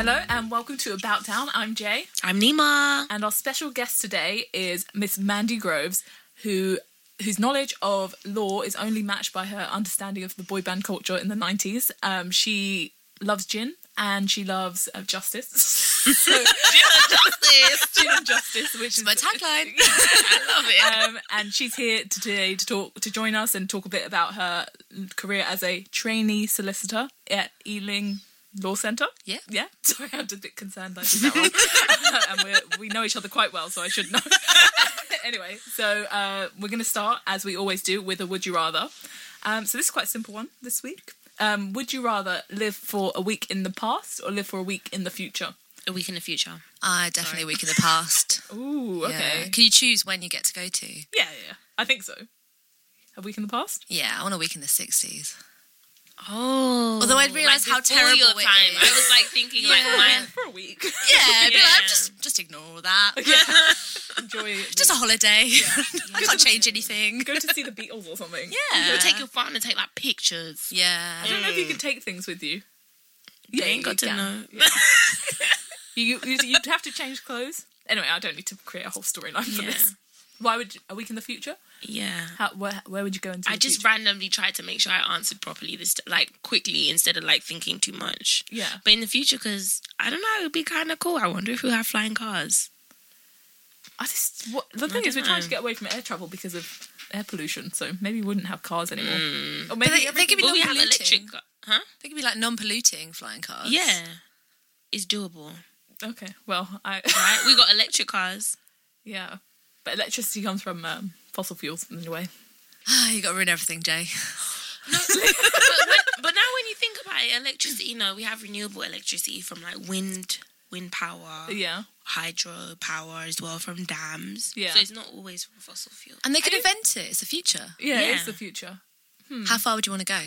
Hello and welcome to About Town. I'm Jay, I'm Nima. and our special guest today is Miss Mandy Groves, who whose knowledge of law is only matched by her understanding of the boy band culture in the 90s. Um, she loves gin and she loves uh, justice. so, gin and Justice. gin and justice, which is My tagline. I love it. um, and she's here today to talk to join us and talk a bit about her career as a trainee solicitor at Ealing Law Centre. Yeah. yeah. Sorry, I'm a bit concerned I did that wrong. and we're, we know each other quite well, so I should know. anyway, so uh, we're going to start as we always do with a would you rather. Um, so this is quite a simple one this week. Um, would you rather live for a week in the past or live for a week in the future? A week in the future. I definitely a week in the past. Ooh, okay. Yeah. Can you choose when you get to go to? Yeah, yeah, yeah. I think so. A week in the past? Yeah, I want a week in the 60s. Oh. Although I'd realise how terrible your it time. is. I was like thinking like mine. For a week. Yeah, be Yeah. like, just just ignore that. Enjoy it. Just a holiday. I can't change anything. go to see the Beatles or something. Yeah. Go take your phone and take like pictures. Yeah. I don't know if you can take things with you. You ain't you got to can. know. You, you you'd have to change clothes. Anyway, I don't need to create a whole storyline for Yeah. this. Why would you, a week in the future? Yeah. How, where where would you go into? I the just future? randomly tried to make sure I answered properly this like quickly instead of like thinking too much. yeah. But in the future, because I don't know, it would be kind of cool. I wonder if we'll have flying cars. I just what, the thing I is we're don't trying to get away from air travel because of air pollution. So maybe we wouldn't have cars anymore. Mm. Or maybe they- they could be Will we have non-polluting. electric? Huh? They could be like non-polluting flying cars. Yeah, it's doable. okay. Well, I Right? we got electric cars. yeah, but electricity comes from um, fossil fuels anyway. Ah, you got to ruin everything, Jay. but, when, but now when you think about it, electricity, you know, we have renewable electricity from like wind, wind power, Yeah. hydro power as well from dams. Yeah. So it's not always from fossil fuel. And they could invent it. It's the future. Yeah, Yeah. it's the future. How far would you want to go?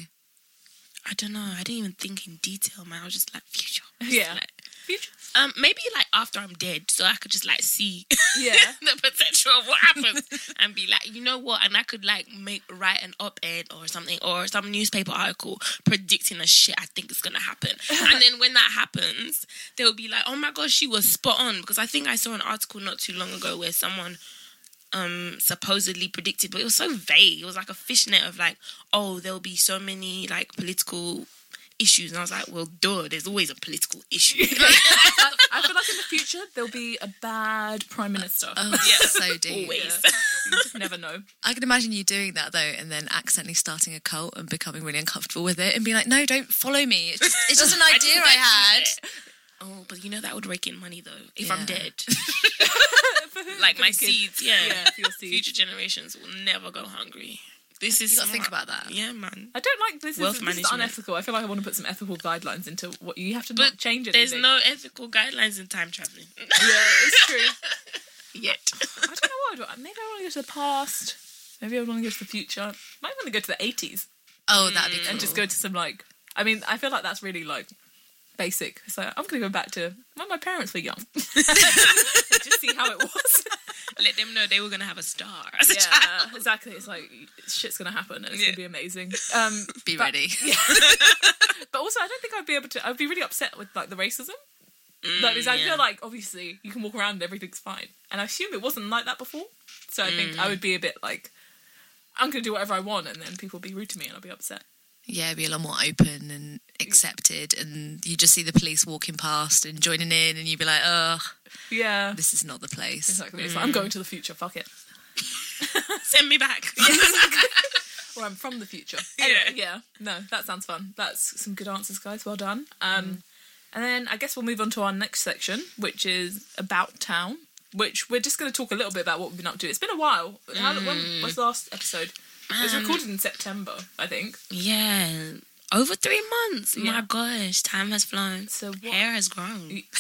I don't know. I didn't even think in detail, man. I was just like future. Yeah. Like, Future. um, maybe like after I'm dead, so I could just like see Yeah. the potential of what happens and be like, you know what? And I could like make write an op-ed or something or some newspaper article predicting a shit I think is gonna happen. and then when that happens, they'll be like, oh my gosh, she was spot on because I think I saw an article not too long ago where someone um supposedly predicted but it was so vague it was like a fishnet of like oh there'll be so many like political issues and i was like well duh there's always a political issue I, I feel like in the future there'll be a bad prime minister. Oh, Yeah. so deep. always You just never know. I can imagine you doing that though, and then accidentally starting a cult and becoming really uncomfortable with it, and being like, "No, don't follow me. It's just, it's just an idea just I, had." it. Oh, but you know that would rake in money though. If Yeah. I'm dead, like my kids. seeds, yeah, Yeah, your seeds. future generations will never go hungry. This is You got to think about that. Yeah, man. I don't like this. Wealth Is, this is unethical. I feel like I want to put some ethical guidelines into what you have to But not change it. There's no ethical guidelines in time traveling Yeah, it's true. yet. I don't know what. I do. Maybe I want to go to the past. Maybe I want to go to the future. I might want to go to the 80s Oh, that'd be cool. and just go to some like. I mean, I feel like that's really like basic. So I'm going to go back to when my parents were young. just see how it was. Let them know they were gonna have a star as a child. yeah, exactly. It's like shit's going to happen and it's Yeah. going to be amazing. Um, Be but- ready. but also, I don't think I'd be able to. I'd be really upset with like the racism. Like, because I yeah. feel like obviously you can walk around and everything's fine, and I assume it wasn't like that before. So I think I would be a bit like, I'm going to do whatever I want, and then people will be rude to me, and I'll be upset. Yeah, be a lot more open and accepted, and you just see the police walking past and joining in, and you'd be like, "Oh, Yeah, this is not the place." exactly. It's like, I'm mm. going to the future. Fuck it. Send me back. Or I'm from the future. Yeah. Anyway, yeah. No, that sounds fun. That's some good answers, guys. Well done. Um, mm. and then I guess we'll move on to our next section, which is about town. Which we're just going to talk a little bit about what we've been up to. It's been a while. How, When mm. was the last episode? It was recorded in September, I think. Yeah, over three months. Yeah. My gosh, time has flown. So what? Hair has grown.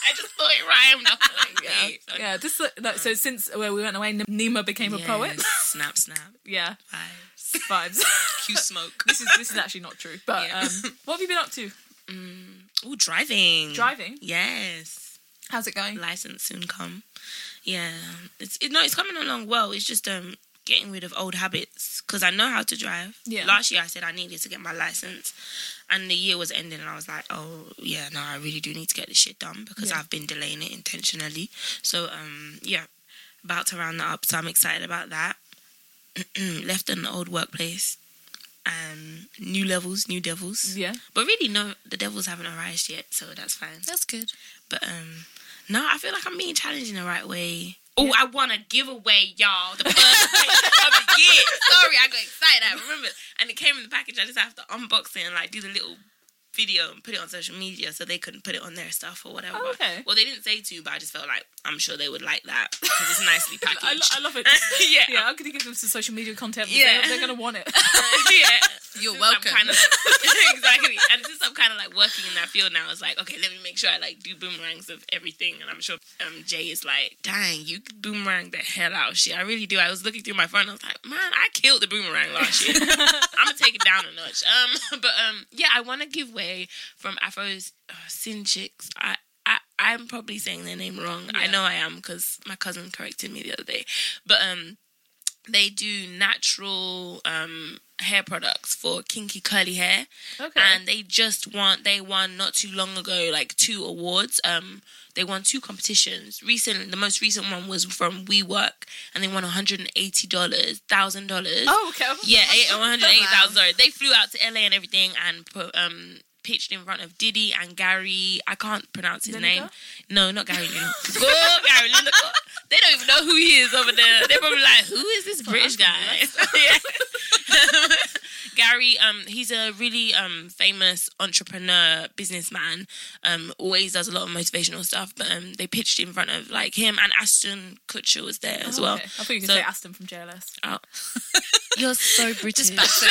I just thought it rhymed. Like, Yeah, yeah. This like, so since where we went away, Nima became a Yes. poet. Snap, snap. Yeah, Vibes. vibes. Cue smoke. this is this is actually not true. But Yeah. um, what have you been up to? Oh, driving. Driving. Yes. How's it going? License soon come. Yeah. It's it, no, it's coming along well. It's just um getting rid of old habits because I know how to drive. Yeah. Last year I said I needed to get my license, and the year was ending, and I was like, oh yeah, no, I really do need to get this shit done because Yeah. I've been delaying it intentionally. So um, yeah, about to round that up, so I'm excited about that. Left an old workplace, um, new levels, new devils. Yeah. But really, no, the devils haven't arrived yet, so that's fine. That's good. But um, no, I feel like I'm being challenged in the right way. Oh, I want to give away y'all the first of the year. Sorry, I got excited. I remember, and it came in the package. I just have to unbox it and like do the little video and put it on social media so they couldn't put it on their stuff or whatever. Oh, okay. Well, they didn't say to, but I just felt like I'm sure they would like that because it's nicely I, packaged. I love it. yeah, Yeah, I'm gonna give them some social media content. Yeah. They're, they're gonna want it. yeah. You're Since welcome. I'm kind of like, exactly. And since I'm kind of like working in that field now, it's like, okay, let me make sure I like do boomerangs of everything. And I'm sure um, Jay is like, dang, you boomerang the hell out of shit. I really do. I was looking through my phone. I was like, man, I killed the boomerang last year. I'm gonna take it down a notch. Um, but um, yeah, I want to give way from Afro's uh, I. I, I'm probably saying their name wrong. I know I am because my cousin corrected me the other day. But um, they do natural um hair products for kinky curly hair Okay. and they just won they won not too long ago like two awards um they won two competitions recent the most recent one was from WeWork and they won $180 thousand oh, okay. yeah $180,000 they flew out to LA and everything and put um pitched in front of Diddy and Gary. I can't pronounce his Lineker? name. No not Gary Lineker. Oh, Gary Lineker. They don't even know who he is over there. They're probably like who is this British guy? yeah Gary, um, he's a really um famous entrepreneur, businessman. Um, always does a lot of motivational stuff. But um, they pitched in front of like him and Ashton Kutcher was there as Oh, well. okay. I thought you could So- say Aston from JLS. Oh. You're so British. Back to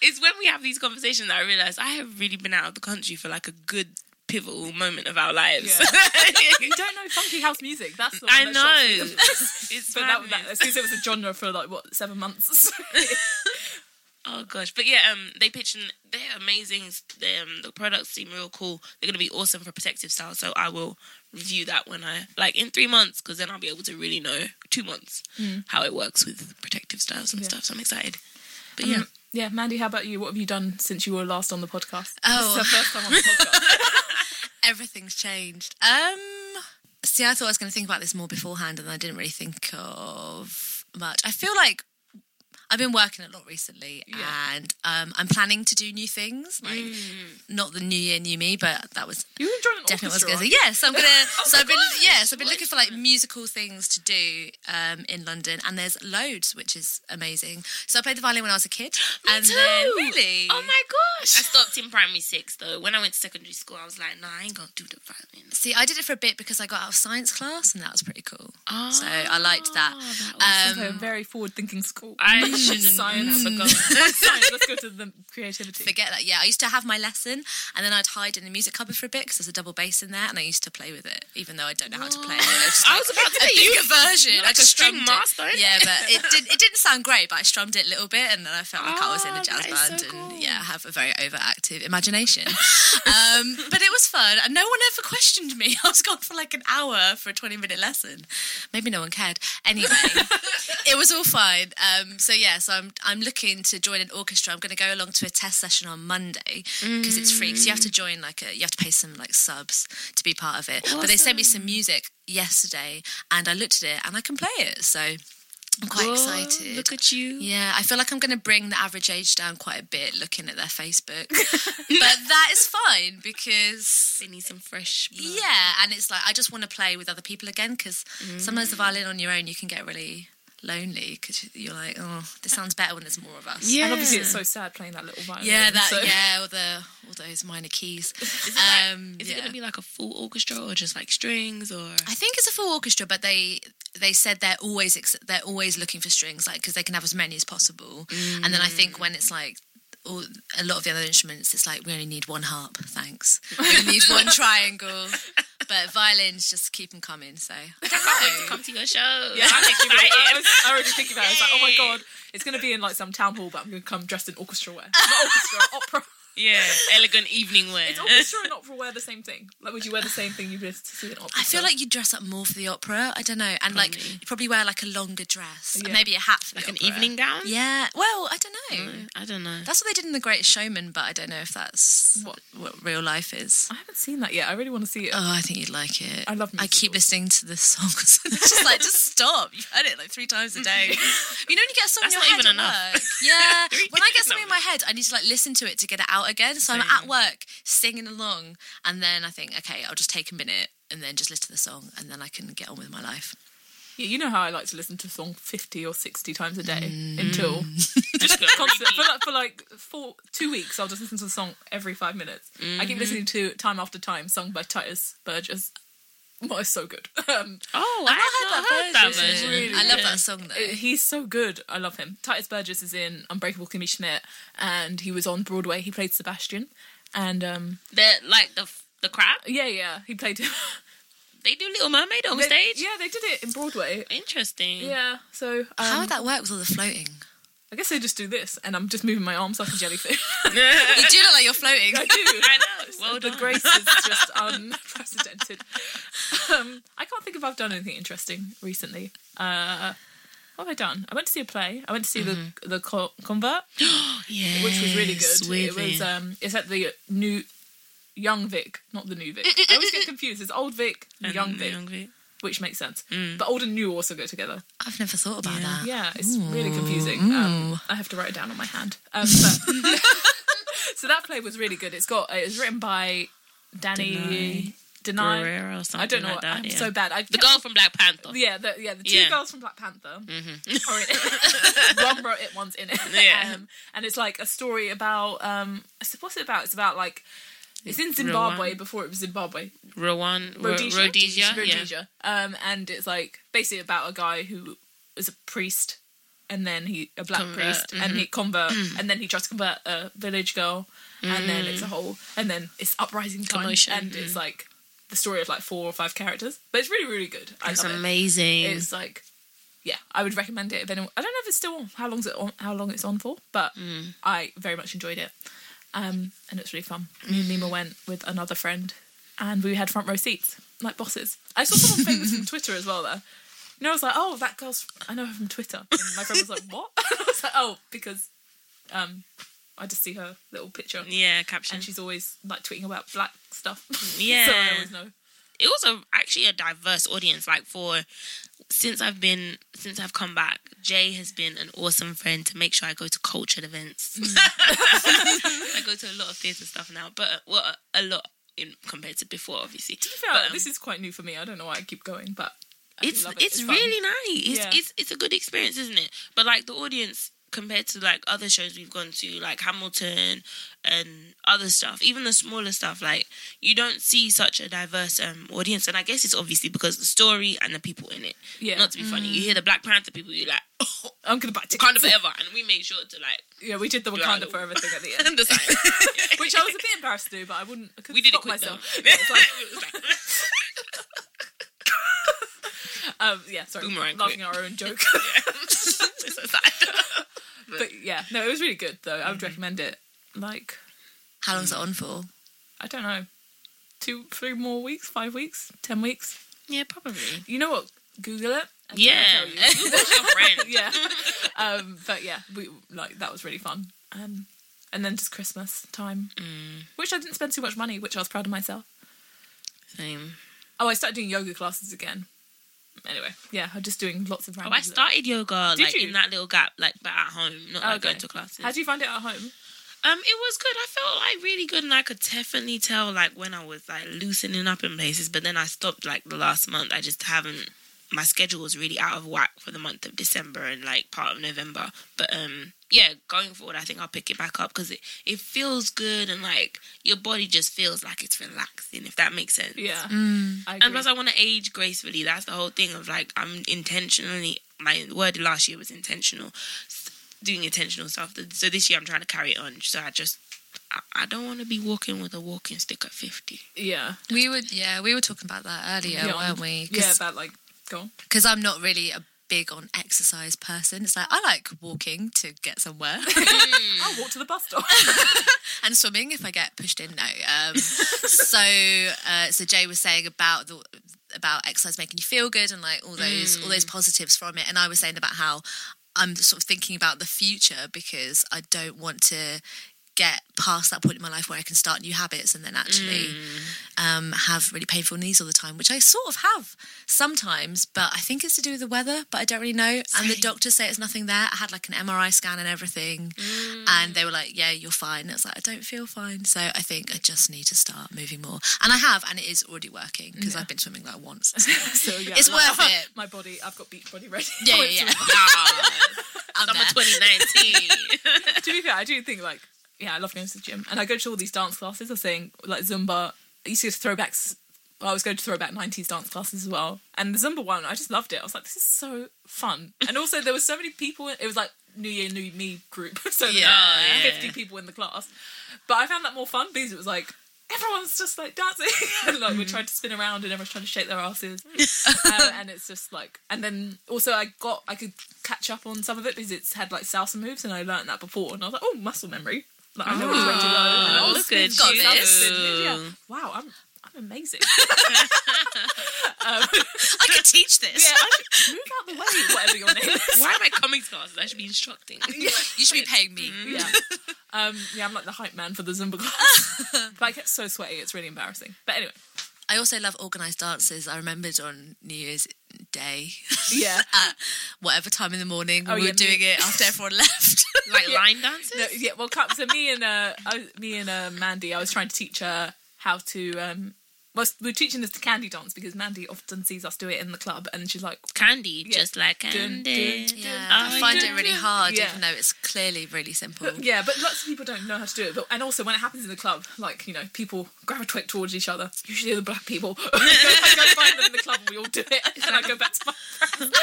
it's when we have these conversations that I realize I have really been out of the country for like a good pivotal moment of our lives. you don't know funky house music. That's the one I that know. it's But that, that, as soon as it was a genre for like what seven months. Oh gosh, but yeah, um, they pitched and they're amazing. They, um, the products seem real cool. They're gonna be awesome for protective style. So I will review that when I like in three months, because then I'll be able to really know two months how it works with protective styles and Yeah. stuff. So I'm excited. But Um, yeah, yeah, Mandy, how about you? What have you done since you were last on the podcast? Oh. this is her first time on the podcast. Everything's changed. Um, see, I thought I was going to think about this more beforehand, and I didn't really think of much. I feel like I've been working a lot recently, Yeah. and um, I'm planning to do new things. Like, not the new year, new me, but that was You definitely what I was going to say. Yes, I'm gonna. so I've been yes, I've been looking for like musical things to do um, in London, and there's loads, which is amazing. So I played the violin when I was a kid, Me and too. then really, Oh my gosh! I stopped in primary six though. When I went to secondary school, I was like, nah, I ain't gonna do the violin. see, I did it for a bit because I got out of science class, and that was pretty cool. Oh, So I liked that. was- It's a Um, very forward-thinking school. I shouldn't Science. gone. Science. Let's go to the creativity. Forget that. Yeah, I used to have my lesson, and then I'd hide in the music cupboard for a bit because there's a double bass in there, and I used to play with it, even though I don't know how to play it. It was just I was about to a say, you- version. you're I like a just string strummed master. It. Yeah, but it did. It didn't sound great, but I strummed it a little bit, and then I felt like I was in Oh, a jazz band, so cool. and yeah, I have a very overactive imagination. um, but it was fun, and no one ever questioned me. I was gone for like an hour for a 20 minute lesson. Maybe no one cared. Anyway, it was all fine. Um, so yeah, so I'm I'm looking to join an orchestra. I'm going to go along to a test session on Monday because it's free. Because you have to mm. join like a, you have to pay some like subs to be part of it. But they sent me some music yesterday, and I looked at it and I can play it. So I'm quite Whoa, excited. Look at you. Yeah, I feel like I'm going to bring the average age down quite a bit looking at their Facebook. but that is fine because They need some fresh. blood. yeah, and it's like I just want to play with other people again because sometimes the mm. violin on your own you can get really lonely because you're like, oh, this sounds better when there's more of us. Yeah. And obviously, it's so sad playing that little violin. Yeah, that so- yeah, all the all those minor keys. Is, it, like- Um, is yeah. it gonna be like a full orchestra or just like strings or? I think it's a full orchestra, but they they said they're always ex- they're always looking for strings, like because they can have as many as possible. And then I think when it's like all, a lot of the other instruments, it's like we only need one harp, thanks. We need one triangle, but violins just keep them coming. So I can't wait to come to your show. Yeah, I'm I, excited. was already thinking about it. I was like, oh my god, it's going to be in like some town hall, but I'm going to come dressed in orchestra wear. Not orchestra, opera. Yeah, elegant evening wear. Is orchestra and opera wear the same thing? Like, would you wear the same thing you would to see an opera? I feel like you dress up more for the opera. I don't know, and like you probably wear like a longer dress, Yeah. maybe a hat for the like an opera. evening gown. Yeah. Well, I don't know. Mm, I don't know. That's what they did in The Greatest Showman, but I don't know if that's What? what real life is. I haven't seen that yet. I really want to see it. Oh, I think you'd like it. I love I keep listening to the songs. it's just like, just stop. You've heard it like three times a day. You know when you get a song That's in not your head even at enough. work? Yeah. When I get times. something in my head, I need to like listen to it to get it out again. So I'm at work singing along, and then I think, okay, I'll just take a minute and then just listen to the song, and then I can get on with my life. Yeah, you know how I like to listen to a song 50 or 60 times a day Mm. until Just constant, for, like, for like four, two weeks, I'll just listen to the song every five minutes. I Mm-hmm. keep listening to Time After Time, sung by Tituss Burgess. Well, it's so good. Um, Oh, I've not not heard that version. version. Really I love good. that song though. it- he's so good. I love him. Tituss Burgess is in Unbreakable Kimmy Schmidt, and he was on Broadway. He played Sebastian, and um, The like the the crab. yeah, yeah, he played him. They do Little Mermaid on They- stage. Yeah, they did it in Broadway. Interesting. Yeah, so um, How would that work with all the floating? I guess they just do this, and I'm just moving my arms like a jellyfish. You do look like you're floating. I do. I know. Well the done. grace is just unprecedented. Um, I can't think if I've done anything interesting recently. Uh, what have I done? I went to see a play. I went to see the the Co- Convert, yeah, which was really good. It was um, it's at the new Young Vic, not the new Vic. I always get confused. It's old Vic, and Young Vic, which makes sense. But old and new also go together. I've never thought about Yeah. that. Yeah, it's really confusing. Um, I have to write it down on my hand. Um, but, so that play was really good. It's got it was written by Danny Denai. Gurira or something I don't know. like what, that. I'm yeah. so bad. I the girl from Black Panther. Yeah, the, yeah, the two Yeah. girls from Black Panther are in it. One wrote it, one's in it. Yeah. Um, and it's like a story about um, what's it about? It's about like it's in Zimbabwe Rwanda. before it was Zimbabwe. Rowan Ro- Rhodesia, Rhodesia. Yeah. Um, and it's like basically about a guy who is a priest, and then he a black Convert, priest, and he convert, and then he tries to convert a village girl, and then it's a whole, and then it's uprising time, Commotion, and it's like the story of like four or five characters, but it's really really good. I It's love it. amazing. It's like, yeah, I would recommend it if anyone. I don't know if it's still on, how long's it on, how long it's on for, but Mm. I very much enjoyed it, um, and it's really fun. Me and Nima went with another friend, and we had front row seats like bosses. I saw someone famous from Twitter as well there. You know, I was like, oh, that girl's. I know her from Twitter. And my friend was like, what? I was like, oh, because, um, I just see her little picture, yeah, caption. and she's always like tweeting about black stuff. Yeah. so I always know. it was a, actually a diverse audience. Like for since I've been since I've come back, Jay has been an awesome friend to make sure I go to cultured events. I go to a lot of theatre stuff now, but well, a lot in compared to before, obviously. To be fair, But, um, this is quite new for me. I don't know why I keep going, but I it's it. it's, fun. really nice. It's, Yeah. it's it's a good experience, isn't it? But like the audience compared to like other shows we've gone to, like Hamilton and other stuff, even the smaller stuff, like you don't see such a diverse um, audience. And I guess it's obviously because the story and the people in it. Yeah. Not to be funny, you hear the Black Panther people, you're like, oh, I'm gonna buy tickets. kind of forever, and we made sure to like Yeah, we did the Wakanda Forever thing at the end, understand. which I was a bit embarrassed to do, but I wouldn't. I we did it quick myself. though. Yeah, it's like, It was like- um, yeah, sorry, Boomerang laughing quick. at our own joke. It's so sad. But yeah, no, it was really good though. Mm-hmm. I would recommend it. Like, How long's it on for? I don't know, two, three more weeks, five weeks, ten weeks. Yeah, probably. You know what? Google it. Yeah, you. Your friend. yeah. Um, but yeah, we like that was really fun. Um, and then just Christmas time, Mm. which I didn't spend too much money, which I was proud of myself. Same. Oh, I started doing yoga classes again. Anyway, yeah, I'm just doing lots of Oh. I started yoga Did like you? in that little gap, like but at home, not like Okay. going to classes. How do you find it at home? Um, it was good. I felt like really good, and I could definitely tell like when I was like loosening up in places. But then I stopped like the last month. I just haven't. My schedule was really out of whack for the month of December and like part of November. But um, yeah, going forward, I think I'll pick it back up because it it feels good and like your body just feels like it's relaxing. If that makes sense. Yeah, Mm. I And plus, I want to age gracefully. That's the whole thing of like I'm intentionally. My word last year was intentional, doing intentional stuff. So this year I'm trying to carry it on. So I just, I, I don't want to be walking with a walking stick at fifty. yeah, We were yeah, we were talking about that earlier, yeah, weren't we? yeah, about like go on. Because I'm not really a big on exercise person. It's like I like walking to get somewhere I'll walk to the bus stop. and swimming if I get pushed in. No. Um, so uh, so Jay was saying about the about exercise making you feel good and like all those all those positives from it, and I was saying about how I'm sort of thinking about the future because I don't want to get past that point in my life where I can start new habits and then actually mm. um, have really painful knees all the time, which I sort of have sometimes, but I think it's to do with the weather, but I don't really know. And the doctors say it's nothing there. I had like an MRI scan and everything, mm. and they were like, "Yeah, you're fine." And it's like I don't feel fine, so I think I just need to start moving more, and I have, and it is already working because I've been swimming like once. So yeah, It's like, worth it. My body, I've got beach body ready. Yeah, yeah, yeah. Ah, I'm Summer 2019. to be fair, I do think like yeah, I love going to the gym, and I go to all these dance classes. I think like Zumba. I used to go to throwbacks. I was going to throwback '90s dance classes as well, and the Zumba one, I just loved it. I was like, this is so fun, and also there were so many people. It was like New Year, New Me group, so there were Yeah, yeah. fifty people in the class. But I found that more fun because it was like everyone's just like dancing, and like we're trying to spin around, and everyone's trying to shake their asses, um, and it's just like. And then also I got I could catch up on some of it because it's had like salsa moves, and I learned that before, and I was like, oh, muscle memory. Like I know which way to go. And, Oh, look at you. salsa, spin, spin, yeah. Wow, I'm I'm amazing. um, I could teach this. yeah, I should move out the way, whatever your name is. Why am I coming to classes? I should be instructing. You should be paying me. Yeah. Um, yeah, I'm like the hype man for the Zumba class. but I get so sweaty, it's really embarrassing. But anyway, I also love organised dances. I remembered on New Year's Day, yeah. at whatever time in the morning, Oh, we yeah, were doing it after everyone left. Like Yeah. line dances? No, yeah, well, so me and uh, I, me and uh, Mandy, I was trying to teach her how to. Um, well, we we're teaching this to candy dance because Mandy often sees us do it in the club, and she's like, Candy, Yeah. just like candy. dun, Yeah, Oh, I find yeah. it really hard, Yeah. even though it's clearly really simple. yeah, but lots of people don't know how to do it. But and also when it happens in the club, like you know, people gravitate towards each other. Usually the black people. I go find them in the club, and we all do it, and I go back to my friends.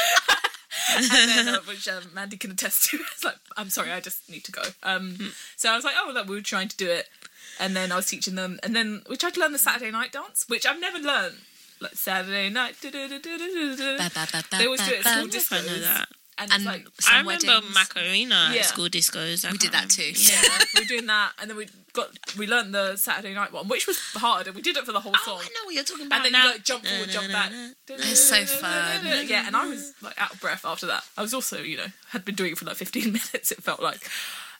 and then, uh, which um, Mandy can attest to. It's like, I'm sorry, I just need to go. Um, so I was like, oh, look, we were trying to do it, and then I was teaching them, and then we tried to learn the Saturday night dance, which I've never learned. Like Saturday night, ba, ba, ba, They always do it ba, at ba. school I know discos. that. and, it's And like some I remember weddings. Macarena Yeah. at school discos. I We did that too. remember. yeah, we were doing that, and then we got we learned the Saturday night one, which was hard, and we did it for the whole Oh, song. I know what you're talking about. And then now. you like jump forward, jump back. It's so fun. Yeah, and I was like out of breath after that. I was also, you know, had been doing it for like 15 minutes. It felt like.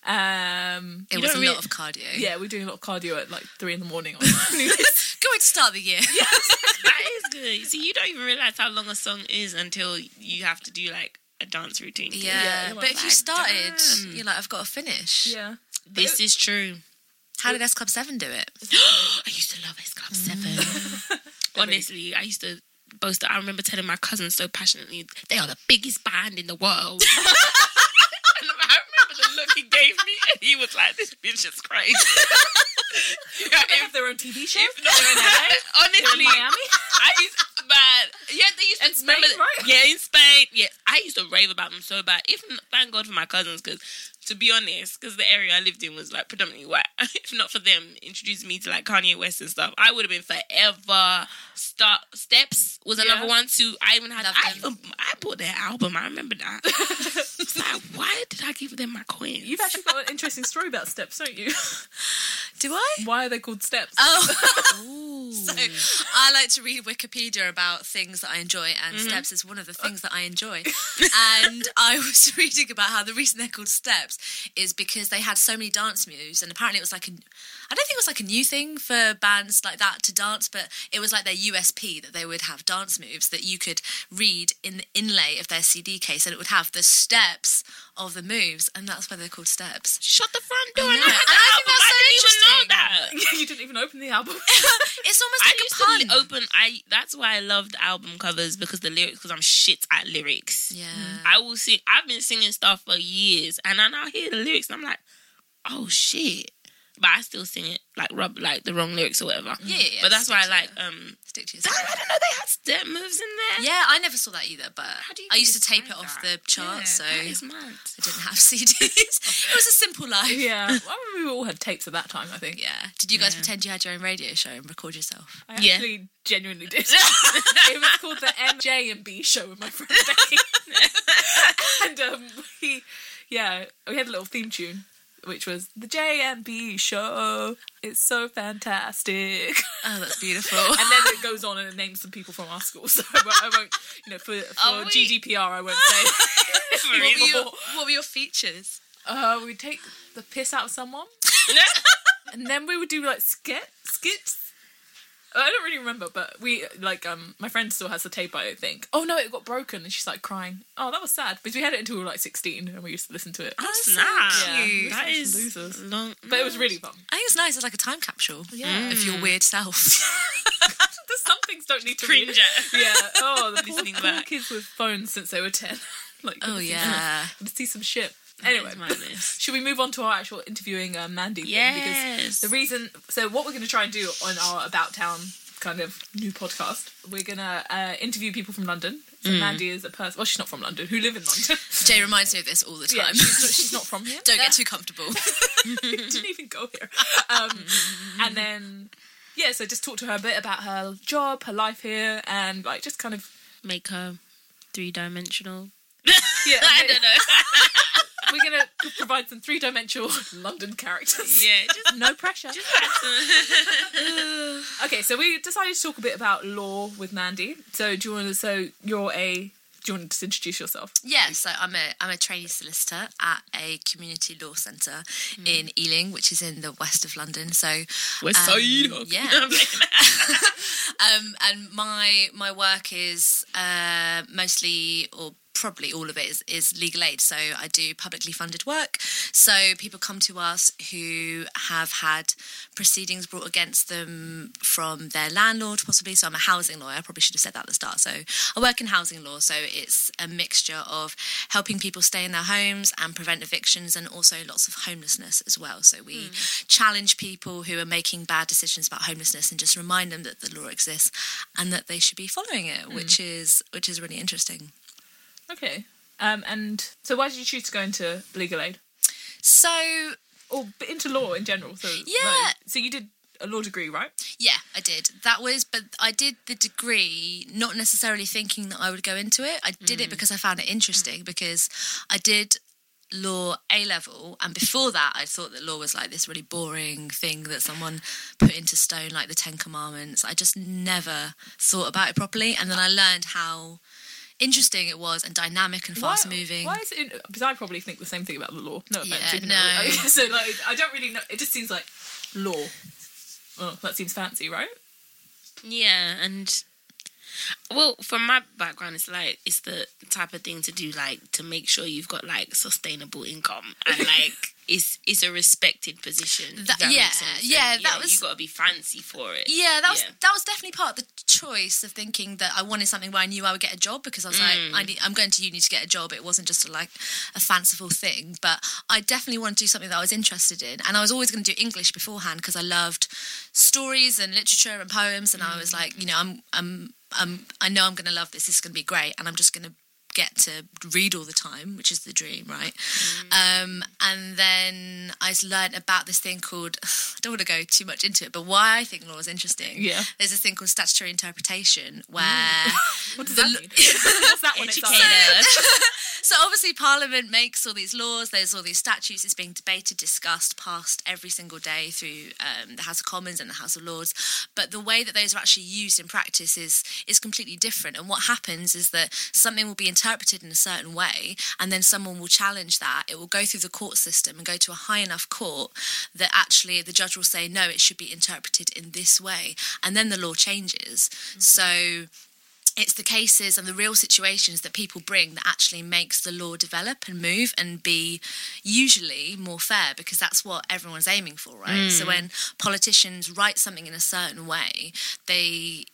Um, It was a don't lot of cardio. yeah, we were doing a lot of cardio at like three in the morning. On New Year's. Good way to start the year. that is good. See, you don't even realize how long a song is until you have to do like a dance routine. Yeah, Yeah, but if you started, damn. you're like, I've got to finish. yeah, This is true. How did S Club 7 do it? I used to love S Club Mm. 7. Honestly, I used to boast that. I remember telling my cousins so passionately, they are the biggest band in the world. and I remember the look he gave me, and he was like, this bitch is crazy. yeah, they if, have their own TV show. if not, honestly, in Miami? I used, man, yeah, they used to In Spain, remember- right? Yeah, in Spain. Yeah, I used to rave about them so bad. If thank God for my cousins, because to be honest, because the area I lived in was like predominantly white. if not for them introducing me to like Kanye West and stuff, I would have been forever. Start Steps was another Yeah. one too. I even had. I even I bought their album. I remember that. it's like, why did I give them my coins? You've actually got an interesting story about steps, don't you? Do I? Why are they called steps? Oh. so I like to read Wikipedia about things that I enjoy, and mm-hmm. steps is one of the things that I enjoy. and I was reading about how the reason they're called steps is because they had so many dance moves, and apparently it was like a, I don't think it was like a new thing for bands like that to dance, but it was like their USP that they would have dance moves that you could read in the inlay of their CD case, and it would have the steps of the moves, and that's why they're called steps. Shut the front door. I and know. And I think that's so I didn't even know that. you didn't even open the album. it's almost I like used to open. I that's why I loved album covers because the lyrics. Because I'm shit at lyrics. yeah. I will sing. I've been singing stuff for years, and I hear the lyrics, and I'm like, oh shit. But I still sing it like rub like the wrong lyrics or whatever. Yeah, yeah, yeah, But that's why I stick to like um. Stick to I yourself. don't know. They had step moves in there. Yeah, I never saw that either, but do you I used to tape it off that? the chart, Yeah, so. I didn't have CDs. it was a simple life. yeah, well, we all had tapes at that time. I think. Yeah. Did you guys Yeah. pretend you had your own radio show and record yourself? I Yeah. actually genuinely did. it was called the MJ and B show with my friend Becky. and um, we, yeah, we had a little theme tune, which was the J and B show. It's so fantastic. Oh, that's beautiful. and then it goes on and it names some people from our school. So I won't, I won't you know, for, for we- GDPR, I won't say. what, were your, what were your features? Uh, we'd take the piss out of someone, and then we would do like skit skits. I don't really remember, but we like um my friend still has the tape. I think. Oh no, it got broken, and she's like crying. Oh, that was sad because we had it until we were like sixteen, and we used to listen to it. That's so nice. cute. That Such losers. long. But it was really fun. I think it's nice. It's like a time capsule Yeah. of your weird self. Some things don't need to be. cringe. at. Yeah. Oh, the poor, Listening poor back. kids with phones since they were ten. like. oh yeah. To see some shit. Anyway, That is madness. should we move on to our actual interviewing uh, Mandy? thing? Yes. Because the reason, so what we're going to try and do on our About Town kind of new podcast, we're going to uh, interview people from London. So Mm. Mandy is a person, well, she's not from London, who live in London. Jay reminds me of this all the yeah, time. she's not, she's not from here. Don't get too comfortable. didn't even go here. Um, and then, yeah, so just talk to her a bit about her job, her life here, and like just kind of, Make her three dimensional. yeah, I don't know. we're going to provide some three dimensional London characters. yeah, just No pressure. Okay, so we decided to talk a bit about law with Mandy. So do you want to? So you're a. Do you want to just introduce yourself? Yeah, so I'm a I'm a trainee solicitor at a community law centre in Ealing, which is in the west of London. So West um, Side. yeah. um, and my my work is uh, mostly or probably all of it is, is legal aid. So I do publicly funded work. So people come to us who have had proceedings brought against them from their landlord, possibly. So I'm a housing lawyer. I probably should have said that at the start. So I work in housing law. So it's a mixture of helping people stay in their homes and prevent evictions and also lots of homelessness as well. So we hmm. challenge people who are making bad decisions about homelessness and just remind them that the law exists and that they should be following it, hmm. which is which is really interesting. Okay. Um, and so why did you choose to go into legal aid So or into law in general? So Yeah. like, so you did a law degree, right? Yeah, I did. That was, but I did the degree not necessarily thinking that I would go into it. I did it because I found it interesting because I did law A level, and before that, I thought that law was like this really boring thing that someone put into stone, like the Ten Commandments. I just never thought about it properly, and then I learned how interesting it was and dynamic and fast moving. Why is it? Because I probably think the same thing about the law. No offense. Yeah, no. though- so like, I don't really know. It just seems like law. Oh, that seems fancy, right? Yeah, and well, from my background, it's like it's the type of thing to do, like to make sure you've got like sustainable income and like it's it's a respected position. That- that yeah, makes sense. yeah, And, that was- you got to be fancy for it. Yeah, that was Yeah. that was definitely part of the choice of thinking that I wanted something where I knew I would get a job because I was like, I mm. need, I'm going to uni to get a job. It wasn't just like a fanciful thing, but I definitely wanted to do something that I was interested in, and I was always going to do English beforehand because I loved stories and literature and poems, and I mm. was like, you know, I'm I'm I'm I know I'm going to love this. This is going to be great, and I'm just going to get to read all the time, which is the dream, right? Um, and then I learned about this thing called, I don't want to go too much into it, but why I think law is interesting. Yeah. There's this thing called statutory interpretation where. What does The that mean? What's that one? Educated. so obviously Parliament makes all these laws. There's all these statutes. It's being debated, discussed, passed every single day through um, the House of Commons and the House of Lords. But the way that those are actually used in practice is is completely different. And what happens is that something will be interpreted in a certain way, and then someone will challenge that. It will go through the court system and go to a high enough court that actually the judge will say no, it should be interpreted in this way, and then the law changes. Mm-hmm. So it's the cases and the real situations that people bring that actually makes the law develop and move and be usually more fair because that's what everyone's aiming for right so mm. when politicians write something in a certain way they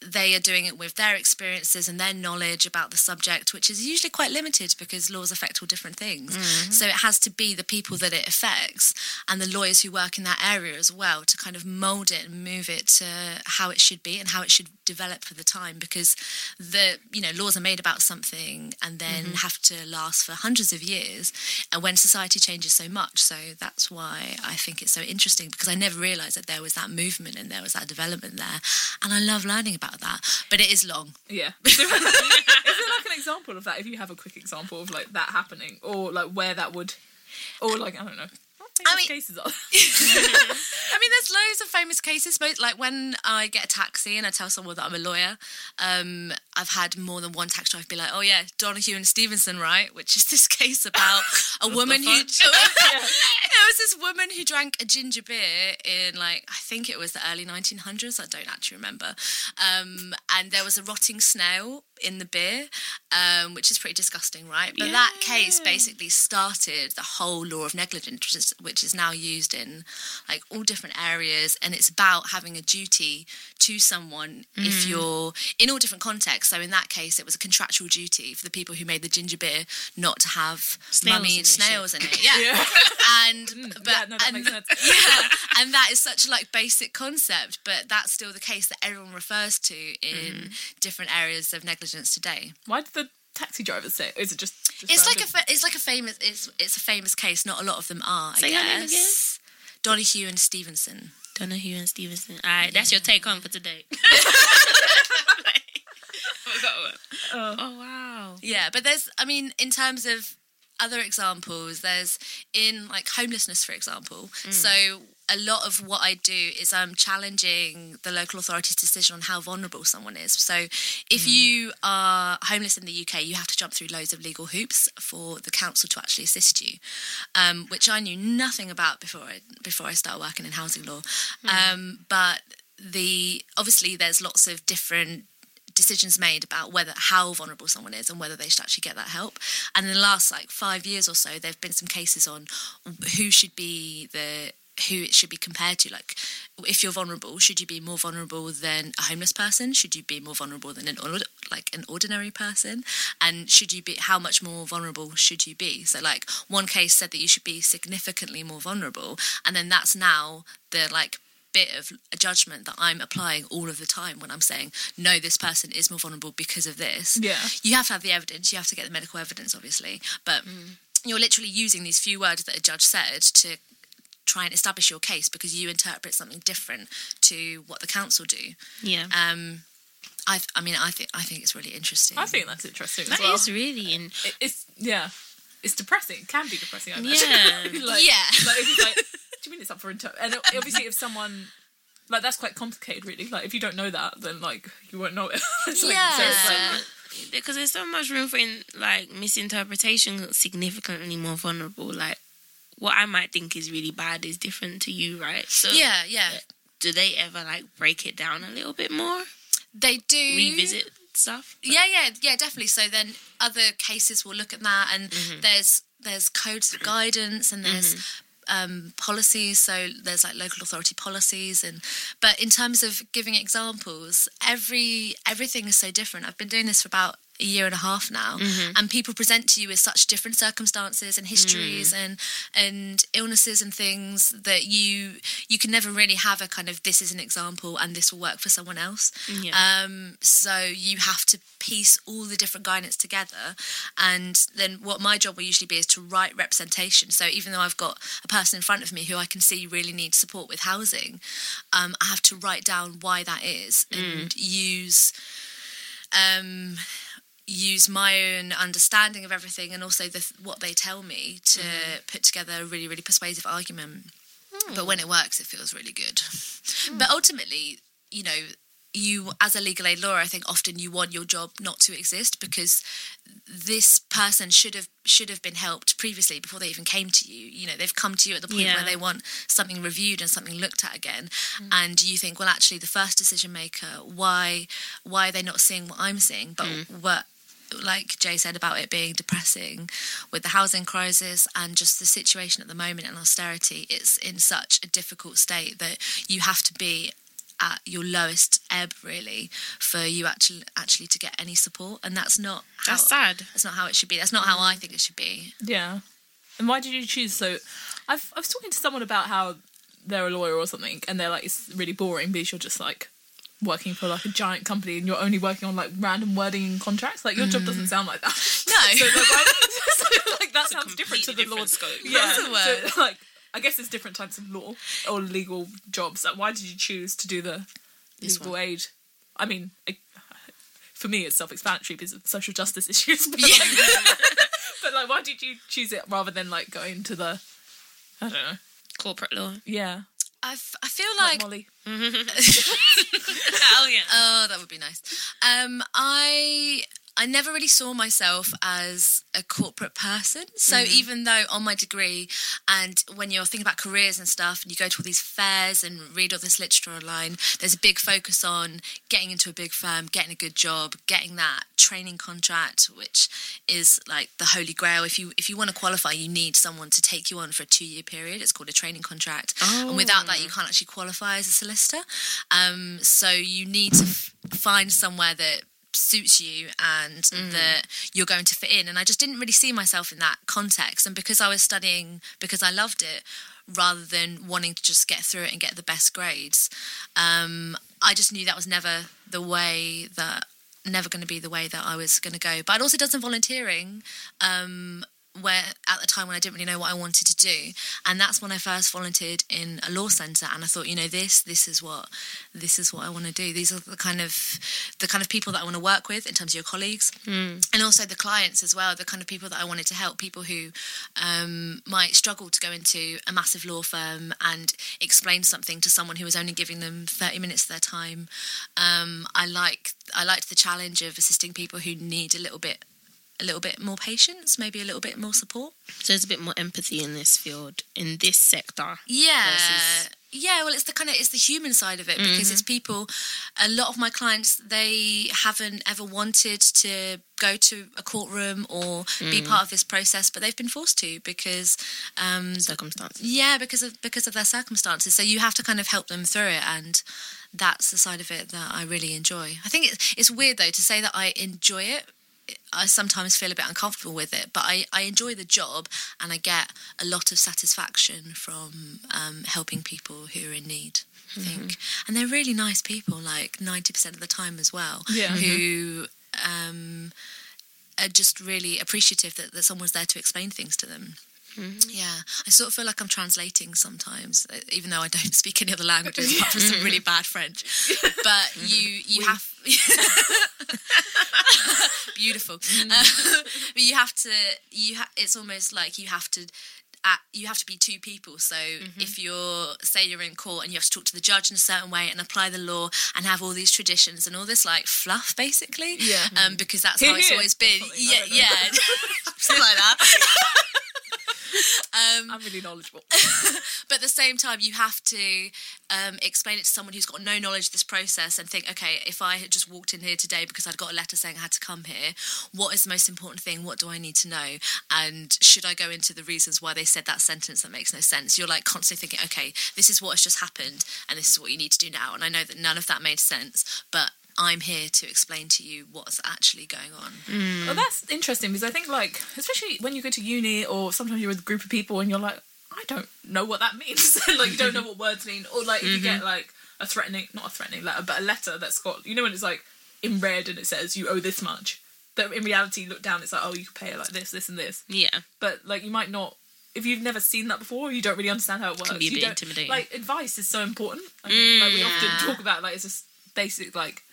they are doing it with their experiences and their knowledge about the subject, which is usually quite limited because laws affect all different things. Mm-hmm. So it has to be the people that it affects and the lawyers who work in that area as well to kind of mold it and move it to how it should be and how it should develop for the time because the you know laws are made about something and then mm-hmm. have to last for hundreds of years. And when society changes so much so that's why I think it's so interesting because I never realized that there was that movement and there was that development there. And I love learning about that but it is long Yeah. is there like an example of that if you have a quick example of like that happening or like where that would or like I don't know. I mean- cases are I mean, there's loads of famous cases. Like when I get a taxi and I tell someone that I'm a lawyer, um, I've had more than one taxi driver be like, "Oh yeah, Donoghue and Stevenson, right?" Which is this case about a woman who. There was this woman who drank a ginger beer in like I think it was the early 1900s. I don't actually remember. Um, and there was a rotting snail in the beer, um, which is pretty disgusting, right? But that case basically started the whole law of negligence, which is, which is now used in like all different areas, and it's about having a duty to someone if Mm. you're in all different contexts. So in that case, it was a contractual duty for the people who made the ginger beer not to have Snails mummy in snails in it. Yeah, Yeah. and but yeah, no, that and, makes sense. yeah, and that is such a like basic concept, but that's still the case that everyone refers to in Mm. different areas of negligence today. Why did the taxi drivers say? Is it just? just It's like a fa- it's like a famous it's it's a famous case. Not a lot of them are. I Say name guess. Donoghue and Stevenson. Donoghue and Stevenson. All right, that's your mm-hmm. take home for today. Oh. oh wow. Yeah, but there's, I mean, in terms of other examples, there's in like homelessness, for example. Mm. So a lot of what I do is I'm challenging the local authority's decision on how vulnerable someone is. So if you are homeless in the UK, you have to jump through loads of legal hoops for the council to actually assist you, um, which I knew nothing about before I, before I started working in housing law. Um, but the obviously there's lots of different decisions made about whether how vulnerable someone is and whether they should actually get that help. And in the last like five years or so, there've been some cases on who should be the who it should be compared to. Like, if you're vulnerable, should you be more vulnerable than a homeless person? Should you be more vulnerable than an like an ordinary person? And should you be how much more vulnerable should you be? So, like, one case said that you should be significantly more vulnerable, and then that's now the like bit of a judgment that I'm applying all of the time when I'm saying, no, this person is more vulnerable because of this. Yeah. You have to have the evidence, you have to get the medical evidence, obviously, but mm. you're literally using these few words that a judge said to try and establish your case because you interpret something different to what the council do. Yeah. Um, I, I mean, I think I think it's really interesting. I think that's interesting That as is really in. It- it's yeah, it's depressing. It can be depressing. I imagine. Yeah. like, Yeah. Like, it's like, do you mean it's up for inter? And obviously, if someone like that's quite complicated, really. Like if you don't know that, then like you won't know it. It's like- Yeah. so it's like- because there's so much room for in, like misinterpretation significantly more vulnerable like what i might think is really bad is different to you right so yeah, yeah, do they ever like break it down a little bit more they do revisit stuff Yeah, yeah, yeah, definitely. So then other cases will look at that, and Mm-hmm. there's there's codes of guidance, and there's um, policies. So there's like local authority policies, and but in terms of giving examples, every everything is so different. I've been doing this for about a year and a half now, Mm-hmm. and people present to you with such different circumstances and histories Mm. and and illnesses and things that you you can never really have a kind of this is an example and this will work for someone else. Yeah. Um, so you have to piece all the different guidance together, and then what my job will usually be is to write representation. So even though I've got a person in front of me who I can see really needs support with housing, um, I have to write down why that is and use. Um, use my own understanding of everything and also the, what they tell me to mm. put together a really really persuasive argument. Hmm. But when it works it feels really good. Hmm. But ultimately you know you as a legal aid lawyer i think often you want your job not to exist because this person should have should have been helped previously before they even came to you. You know they've come to you at the point Yeah. where they want something reviewed and something looked at again. Hmm. And you think well actually the first decision maker why why are they not seeing what i'm seeing? But what like Jay said about it being depressing with the housing crisis and just the situation at the moment and austerity, it's in such a difficult state that you have to be at your lowest ebb really for you actually actually to get any support and that's not how that's sad that's not how it should be. That's not how I think it should be. Yeah. And why did you choose? So, I've I was talking to someone about how they're a lawyer or something, and they're like, it's really boring because you're just like working for like a giant company and you're only working on like random wording in contracts. Like your job doesn't mm. sound like that. No. so, like, so, like that a sounds different to the law. scope. Yeah. That's a word. So, like, I guess there's different types of law or legal jobs. Like, why did you choose to do the This legal one. aid? I mean, it for me, it's self-explanatory because of social justice issues. But, Yeah. like, but like, why did you choose it rather than like going to the, I don't know, Corporate law. yeah, I, f- I feel like, like Molly. Hell yeah. Oh, that would be nice. Um, I I never really saw myself as a corporate person. So even though on my degree and when you're thinking about careers and stuff, and you go to all these fairs and read all this literature online, there's a big focus on getting into a big firm, getting a good job, getting that training contract, which is like the holy grail. If you if you want to qualify, you need someone to take you on for a two year period. It's called a training contract, and without that, you can't actually qualify as a solicitor. Um, so you need to f- find somewhere that suits you and that you're going to fit in. And I just didn't really see myself in that context. And because I was studying because I loved it, rather than wanting to just get through it and get the best grades, um, I just knew that was never the way that never going to be the way that I was going to go. But I'd also done some volunteering. Um, where at the time when I didn't really know what I wanted to do, and that's when I first volunteered in a law centre, and I thought, you know, this this is what this is what I want to do. These are the kind of the kind of people that I want to work with in terms of your colleagues, and also the clients as well. The kind of people that I wanted to help, people who um, might struggle to go into a massive law firm and explain something to someone who was only giving them thirty minutes of their time. Um, I like I liked the challenge of assisting people who need a little bit a little bit more patience, maybe a little bit more support. So there's a bit more empathy in this field, in this sector. Yeah. versus- Yeah, well, it's the kind of it's the human side of it because it's people. A lot of my clients they haven't ever wanted to go to a courtroom or be part of this process, but they've been forced to because, um, Circumstances. yeah, because of because of their circumstances. So you have to kind of help them through it, and that's the side of it that I really enjoy. I think it's it's weird though to say that I enjoy it. I sometimes feel a bit uncomfortable with it, but I, I enjoy the job and I get a lot of satisfaction from um, helping people who are in need. I think, and they're really nice people, like ninety percent of the time as well. Yeah. who um, are just really appreciative that, that someone's there to explain things to them. Yeah, I sort of feel like I'm translating sometimes, uh, even though I don't speak any other languages apart from some really bad French. But you you have beautiful. Uh, but you have to you ha- it's almost like you have to. At, you have to be two people. So if you're, say, you're in court and you have to talk to the judge in a certain way and apply the law and have all these traditions and all this like fluff, basically. Yeah. Um, because that's how it's always been. Yeah, yeah, something like that. um, I'm really knowledgeable. but at the same time, you have to um, explain it to someone who's got no knowledge of this process and think, okay, if I had just walked in here today because I'd got a letter saying I had to come here, what is the most important thing? What do I need to know? And should I go into the reasons why they said that sentence that makes no sense? You're like constantly thinking, okay, this is what has just happened and this is what you need to do now. And I know that none of that made sense, but I'm here to explain to you what's actually going on. Mm. Well, that's interesting because I think, like, especially when you go to uni or sometimes you're with a group of people and you're like, I don't know what that means. like, you don't know what words mean. Or, like, if you get, mm-hmm. like, a threatening, not a threatening letter, but a letter that's got, you know, when it's like in red and it says you owe this much. That in reality, you look down, it's like, oh, you can pay it like this, this, and this. Yeah. But, like, you might not. If you've never seen that before, you don't really understand how it works. be a you bit don't- intimidating. Like advice is so important. I think, like we mm, yeah. often talk about, like it's just basic, like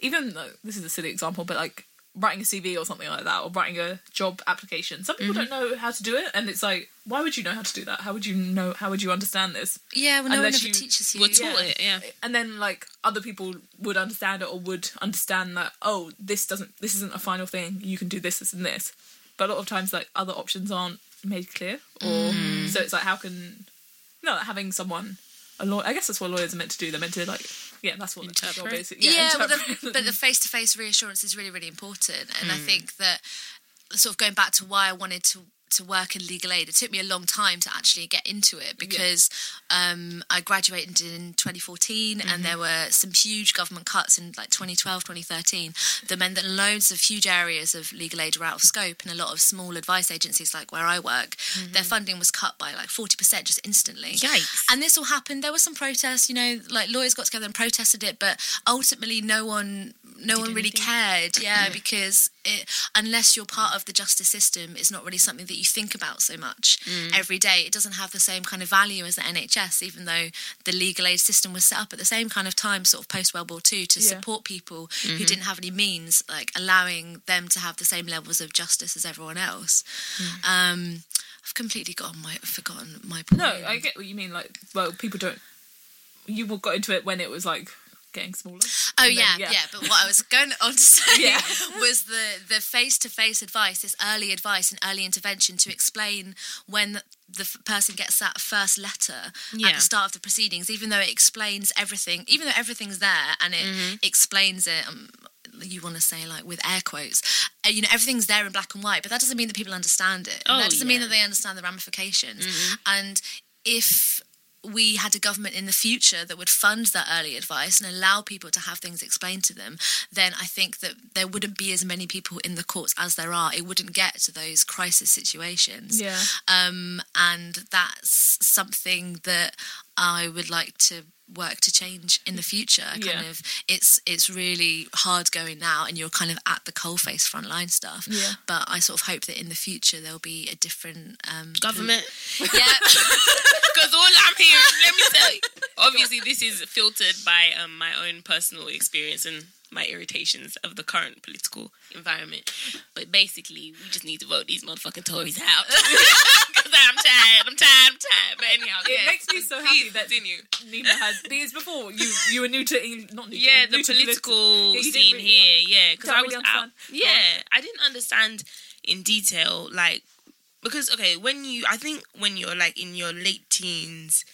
even though this is a silly example, but like writing a CV or something like that, or writing a job application. Some people mm-hmm. don't know how to do it, and it's like, why would you know how to do that? How would you know? How would you understand this? Yeah, well, no one ever you teaches you. We're taught Yeah. it, yeah. And then like other people would understand it, or would understand that oh, this doesn't, this isn't a final thing. You can do this, this, and this. But a lot of times, like other options aren't made clear, or mm. so it's like how can no having someone. A law- I guess that's what lawyers are meant to do. They're meant to like, yeah, that's what their job Interpret. is. yeah, but interpret. the, but the face-to-face reassurance is really really important and i Hmm. think that sort of going back to why i wanted to to work in legal aid it took me a long time to actually get into it because um, i graduated in 2014 Mm-hmm. and there were some huge government cuts in like 2012 2013 that meant that loads of huge areas of legal aid were out of scope and a lot of small advice agencies like where i work their funding was cut by like 40% just instantly Yikes. and this all happened. There were some protests, you know, like lawyers got together and protested it, but ultimately, no one, no one really anything? cared. Yeah, because it, unless you're part of the justice system, it's not really something that you think about so much Mm. every day. It doesn't have the same kind of value as the NHS, even though the legal aid system was set up at the same kind of time, sort of post World War II, to Yeah. support people Mm-hmm. who didn't have any means, like allowing them to have the same levels of justice as everyone else. Mm. Um, I've completely gotten my forgotten my point. No, I get what you mean. Like, well, people don't. You got into it when it was like getting smaller. Oh then, yeah, yeah, But what I was going on to say Yeah. was the the face to face advice, this early advice and early intervention to explain when the f- person gets that first letter at the start of the proceedings, even though it explains everything, even though everything's there and it Mm-hmm. explains it. Um, you want to say like with air quotes, uh, you know everything's there in black and white, but that doesn't mean that people understand it. Oh, that doesn't mean yeah. Mm-hmm. that they understand the ramifications. And if we had a government in the future that would fund that early advice and allow people to have things explained to them, then I think that there wouldn't be as many people in the courts as there are. It wouldn't get to those crisis situations. Yeah. Um, and that's something that I would like to work to change in the future. Kind Yeah. of it's it's really hard going now and you're kind of at the coalface frontline stuff. Yeah. But I sort of hope that in the future there'll be a different um Government. Yeah. Because all I'm hearing, let me tell you, obviously this is filtered by um, my own personal experience and my irritations of the current political environment. But basically, we just need to vote these motherfucking Tories out. Because I'm tired, I'm tired, I'm tired. But anyhow, It yes, makes me so happy that continue. Nina had because before you you were new to England, not new to yeah, the new to political Yeah, scene really- here. Yeah, because I was really out. understand. Yeah, I didn't understand in detail, like because okay, when you, I think when you're like in your late teens,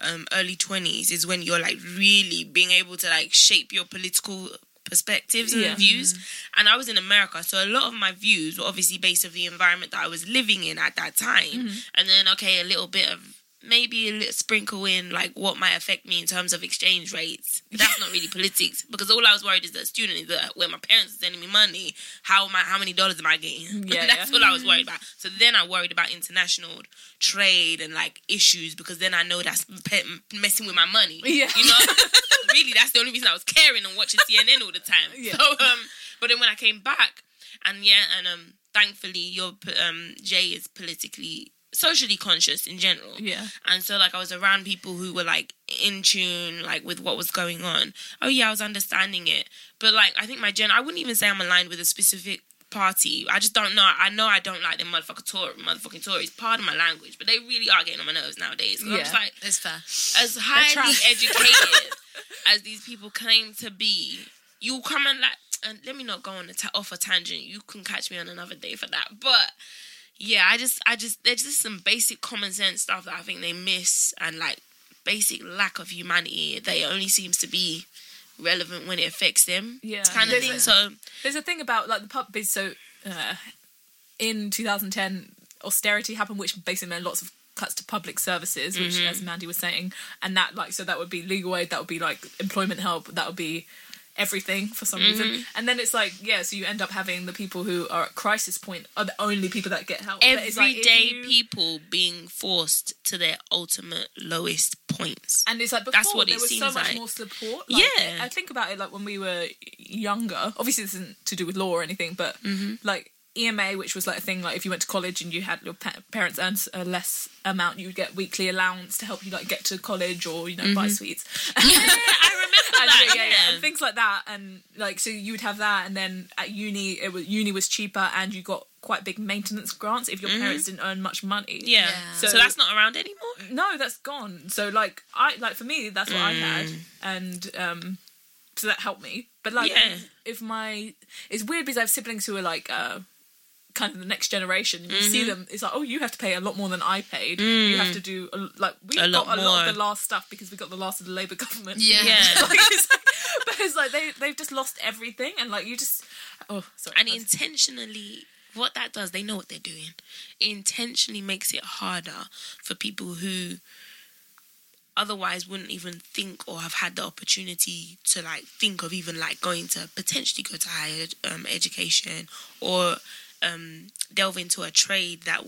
um, early twenties is when you're like really being able to like shape your political perspectives and Yeah. views. Mm. And I was in America, so a lot of my views were obviously based of the environment that I was living in at that time. Mm-hmm. And then okay, a little bit of maybe a little sprinkle in like what might affect me in terms of exchange rates. But that's not really politics because all I was worried is that student is that when my parents are sending me money, how am I, how many dollars am I getting? Yeah, that's yeah. what I was worried about. So then I worried about international trade and like issues because then I know that's pe- messing with my money. Yeah. you know. really, that's the only reason I was caring and watching CNN all the time. Yeah. So um, but then when I came back and yeah, and um, thankfully your um Jay is politically socially conscious in general. Yeah. And so like I was around people who were like in tune like with what was going on. Oh yeah, I was understanding it. But like I think my gen I wouldn't even say I'm aligned with a specific party. I just don't know. I know I don't like them motherfucking Tory motherfucking Tories. Pardon my language, but they really are getting on my nerves nowadays. 'Cause I'm Yeah. just like it's fair. as highly educated as these people claim to be, you come and like, and let me not go on a ta- off a tangent. You can catch me on another day for that. But yeah, I just, I just, there's just some basic common sense stuff that I think they miss, and like basic lack of humanity that only seems to be relevant when it affects them. Yeah. kind of thing. a- So There's a thing about like the pub biz. So uh, in 2010, austerity happened, which basically meant lots of cuts to public services, which, Mm-hmm. as Mandy was saying, and that like so that would be legal aid, that would be like employment help, that would be everything for some Mm-hmm. reason. And then it's like yeah, so you end up having the people who are at crisis point are the only people that get help. Like, everyday you- people being forced to their ultimate lowest points. And it's like before That's what there it was so much like. more support. Like, Yeah. I think about it like when we were younger. Obviously, this isn't to do with law or anything, but Mm-hmm. like EMA, which was like a thing. Like if you went to college and you had your pa- parents earned a less amount, you would get weekly allowance to help you like get to college or you know buy sweets. I remember And, that. yeah, yeah, yeah, yeah. and things like that. And like so, you would have that, and then at uni, it was uni was cheaper, and you got quite big maintenance grants if your parents didn't earn much money. Mm-hmm. Yeah. Yeah. So, So- that's not around anymore. no that's gone so like i like for me that's what i had Mm. and um so that helped me but like Yeah. if my it's weird because i have siblings who are like uh kind of the next generation you see Mm-hmm. them it's like oh you have to pay a lot more than i paid you have to do a, like we Mm. Got lot a lot of the last stuff because we got the last of the labour government Yeah. Yeah. like, it's like, but it's like they they've just lost everything and like you just oh sorry And was- intentionally, what that does, they know what they're doing. It intentionally makes it harder for people who otherwise wouldn't even think or have had the opportunity to like think of even like going to potentially go to higher um, education or um, delve into a trade that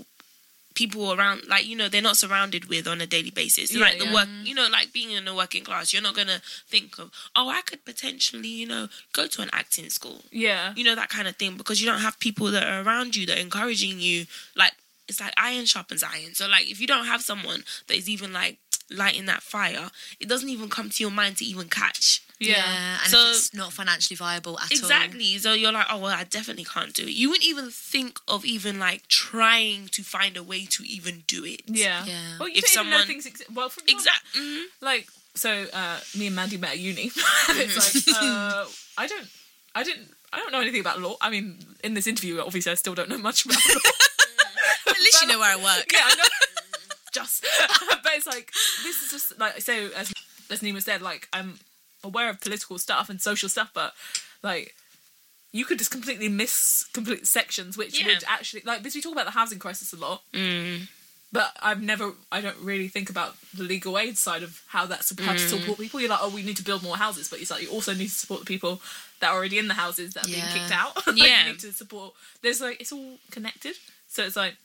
people around like you know they're not surrounded with on a daily basis Yeah, like the yeah. work you know like being in the working class you're not gonna think of oh i could potentially you know go to an acting school yeah you know that kind of thing because you don't have people that are around you that are encouraging you like it's like iron sharpens iron. So like if you don't have someone that is even like lighting that fire, it doesn't even come to your mind to even catch. Yeah. and So- if it's not financially viable at all. Exactly. So you're like, oh well, I definitely can't do it. You wouldn't even think of even like trying to find a way to even do it. Yeah. Yeah. Well, you If don't even know someone- things exist. Well, for example, Exactly. like so uh me and mandy met at uni it's like uh i don't i didn't i don't know anything about law i mean in this interview obviously i still don't know much about law At least you know where I work. yeah i know just but it's like this is just like so as as nima said like i'm aware of political stuff and social stuff but like you could just completely miss complete sections which Yeah. would actually like because we talk about the housing crisis a lot Mm. but I've never, I don't really think about the legal aid side of how that's how to Mm. support people. You're like, oh, we need to build more houses, but it's like you also need to support the people that are already in the houses that are being kicked out. like, Yeah. you need to support. There's like it's all connected, so it's like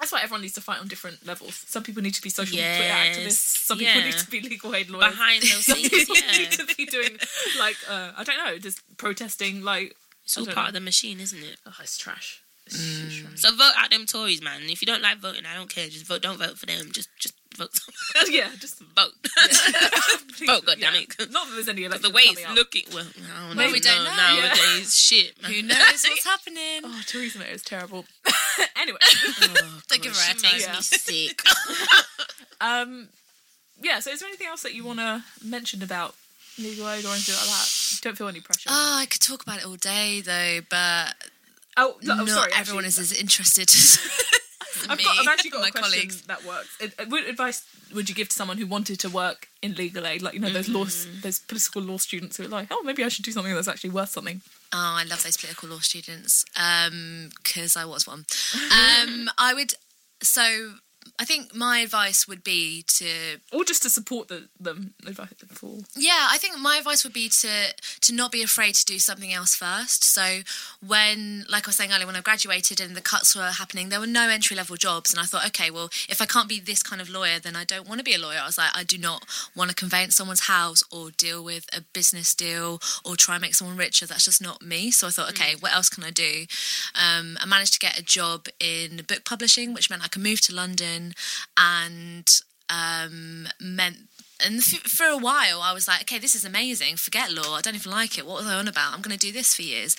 that's why everyone needs to fight on different levels. Some people need to be social Yes. activists. Some people need to be legal aid lawyers. Behind those Some things, people yeah. need to be doing like uh, I don't know, just protesting. Like It's all part know. of the machine, isn't it? oh, it's trash. It's so trash. So vote out them Tories, man. If you don't like voting, I don't care. Just vote. Don't vote for them. Just just vote. yeah, just vote. vote, goddammit. Not that there's any But elections the way it's looking, well, I don't Well, know. we don't know. nowadays. Shit, man. Who knows what's happening? Oh, Theresa May is terrible. anyway, Oh, Don't give her a makes time. me sick. um, yeah. So, is there anything else that you want to mention about legal aid or anything like that? Don't feel any pressure. Oh, I could talk about it all day though, but oh, no, not oh, sorry. everyone actually, is as interested I've, got, I've actually got my a question colleagues. that works. What advice would you give to someone who wanted to work in legal aid? Like you know, those law, Mm-hmm. those political law students who are like, oh, maybe I should do something that's actually worth something. Oh, I love those political law students because I was one. Um, I would. So, I think my advice would be to Or just to support the, them. For. Yeah i think my advice would be to to not be afraid to do something else first. So when like i was saying earlier when i graduated and the cuts were happening there were no entry level jobs. And i thought okay well if i can't be this kind of lawyer then i don't want to be a lawyer. I was like i do not want to conveyance someone's house or deal with a business deal or try and make someone richer. That's just not me. So i thought okay what else can i do? Um, i managed to get a job in book publishing which meant i could move to london and um, meant and for a while I was like, okay, this is amazing. Forget law. I don't even like it. What was I on about? I'm going to do this for years.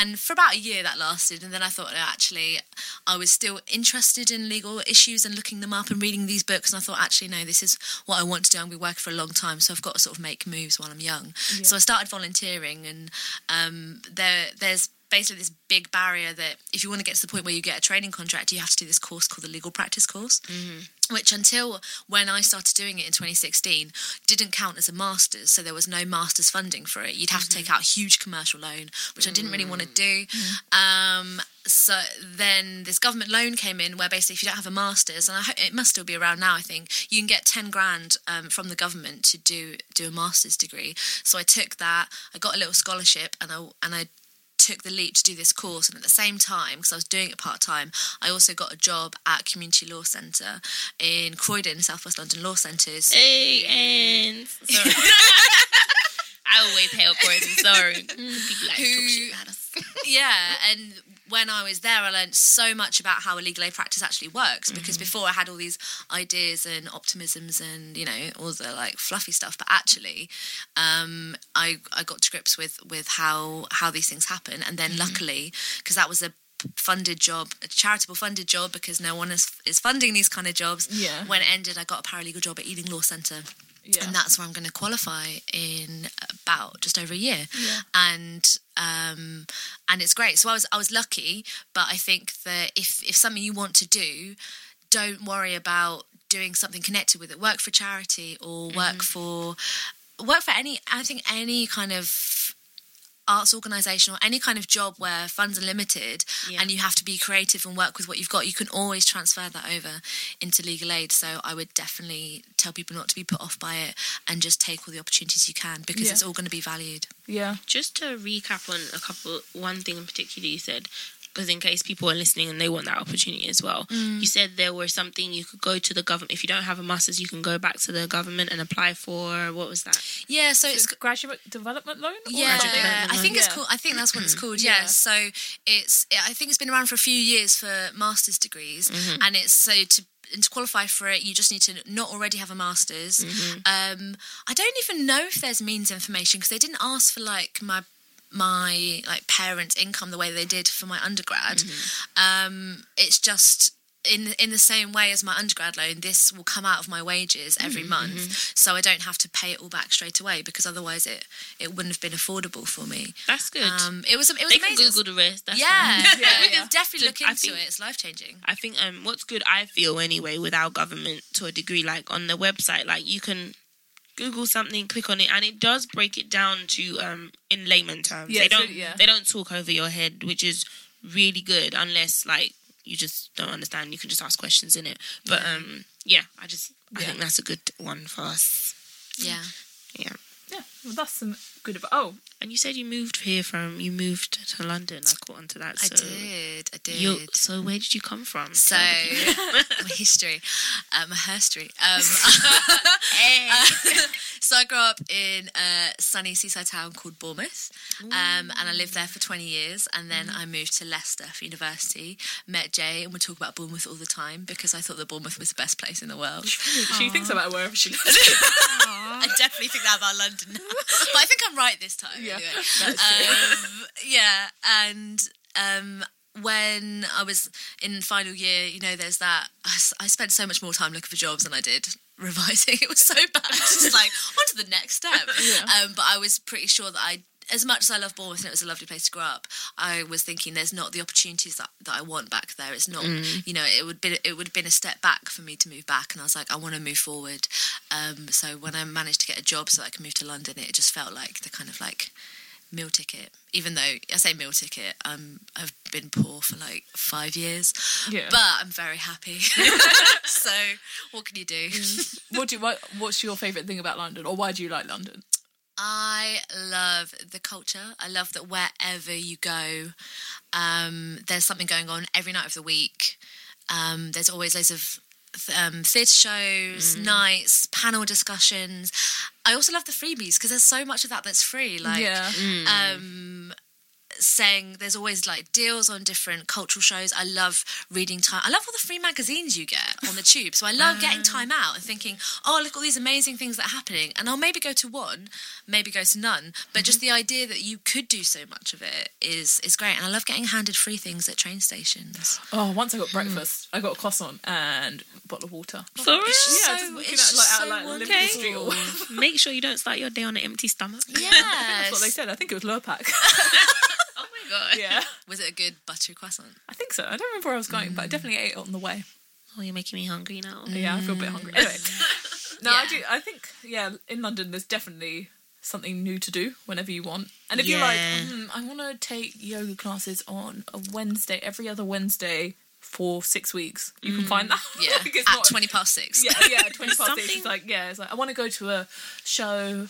And for about a year that lasted. And then I thought, oh, actually, I was still interested in legal issues and looking them up and reading these books. And I thought, actually, no, this is what I want to do. I'm going to be working for a long time. So I've got to sort of make moves while I'm young. So I started volunteering. And um, there, there's basically this big barrier that if you want to get to the point where you get a training contract, you have to do this course called the legal practice course which until when I started doing it in 2016 didn't count as a master's, so there was no master's funding for it. You'd have to take out a huge commercial loan, which I didn't really want to do. Um, so then this government loan came in where basically if you don't have a master's, and I ho- it must still be around now, I think you can get 10 grand um, from the government to do do a master's degree. So I took that, I got a little scholarship, and I and I took the leap to do this course and at the same time because i was doing it part-time i also got a job at community law centre in croydon southwest london law centres Hey, and sorry. I always hail Croydon. Sorry, Mm, people like to talk shit about us. yeah and when i was there i learned so much about how a legal aid practice actually works because before i had all these ideas and optimisms and you know all the like fluffy stuff but actually um, I, I got to grips with with how how these things happen. And then luckily because that was a funded job a charitable funded job because no one is, is funding these kind of jobs. Yeah. when it ended i got a paralegal job at ealing law centre Yeah. and that's where I'm going to qualify in about just over a year. Yeah. And um, and it's great. So I was I was lucky, but I think that if if something you want to do, don't worry about doing something connected with it. Work for charity or work for work for any. I think any kind of arts organisation or any kind of job where funds are limited Yeah. and you have to be creative and work with what you've got you can always transfer that over into legal aid so i would definitely tell people not to be put off by it and just take all the opportunities you can because Yeah. it's all going to be valued yeah. Just to recap on a couple, one thing in particular you said, because in case people are listening and they want that opportunity as well. Mm. You said there was something you could go to the government if you don't have a master's, you can go back to the government and apply for. What was that? Yeah, so it's It's graduate development loan. or Yeah, development I think it's Yeah. called. I think that's what it's called. Mm-hmm. Yeah. Yeah. So it's. I think it's been around for a few years for master's degrees, mm-hmm. and it's so to and to qualify for it, you just need to not already have a master's. Mm-hmm. Um, I don't even know if there's means information because they didn't ask for like my my like parents' income the way they did for my undergrad. Um, it's just in in the same way as my undergrad loan, this will come out of my wages every month, so I don't have to pay it all back straight away because otherwise it it wouldn't have been affordable for me. That's good. Um, it was it was they can amazing. Google the rest. That's yeah, yeah, Yeah, we yeah. can definitely look into think- it. It's life changing. I think um, what's good, I feel anyway, with our government to a degree, like on the website, like you can Google something, click on it, and it does break it down to um in layman terms. Yeah, they don't really- yeah. they don't talk over your head, which is really good. Unless like you just don't understand, you can just ask questions in it. But um, yeah, I just I Yeah. think that's a good one for us. Yeah. Yeah. Yeah, well, that's some good. About, oh, And you said you moved here from you moved to London. I caught onto that. I So did. I did. so where did you come from? So, Tell the people. my history, uh, my history. Um, Hey. so I grew up in a sunny seaside town called Bournemouth, um, and I lived there for 20 years. And then I moved to Leicester for university. Met Jay, and we talk about Bournemouth all the time because I thought that Bournemouth was the best place in the world. she thinks about wherever she lives. I definitely think that about London, but I think I'm right this time. Yeah, anyway. that's true. um, yeah, and um, when I was in final year, you know, there's that. I spent so much more time looking for jobs than I did revising. It was so bad. Just like on to the next step. Yeah. Um, but I was pretty sure that I. As much as I love Bournemouth and it was a lovely place to grow up, I was thinking there's not the opportunities that, that I want back there. It's not, you know, it would be it would have been a step back for me to move back, and I was like, I want to move forward. Um, so when I managed to get a job so that I could move to London, it just felt like the kind of like meal ticket. Even though I say meal ticket, um, I've been poor for like five years, Yeah. but I'm very happy. so what can you do? what do you, what, what's your favourite thing about London, or why do you like London? I love the culture. I love that wherever you go, um, there's something going on every night of the week. Um, there's always loads of um, theatre shows, nights, panel discussions. I also love the freebies because there's so much of that that's free. Like, yeah, um, saying there's always like deals on different cultural shows. I love reading time. I love all the free magazines you get on the tube. So I love getting mm. time out and thinking, oh, look all these amazing things that are happening. And I'll maybe go to one, maybe go to none. But just mm-hmm. the idea that you could do so much of it is is great. And I love getting handed free things at train stations. Oh, once I got hmm. breakfast, I got a croissant and a bottle of water. Oh, For real? Yeah, so, just looking at, like, just out, like, Liverpool wonderful. Street or. Make sure you don't start your day on an empty stomach. Yes. That's what they said. I think it was Lurpak. Oh god. yeah, Was it a good buttery croissant? I think so. I don't remember where I was going, but I mm. definitely ate it on the way. Oh, you're making me hungry now. Oh, yeah, I feel a bit hungry. Anyway, mm. no, I do. I think yeah, in London, there's definitely something new to do whenever you want. And if you're like, Yeah. hmm, I want to take yoga classes on a Wednesday, every other Wednesday for six weeks, you can find mm. that. Yeah, Like, it's at not- 20 past six. Yeah, yeah, twenty past six. Something- It's like yeah, it's like I want to go to a show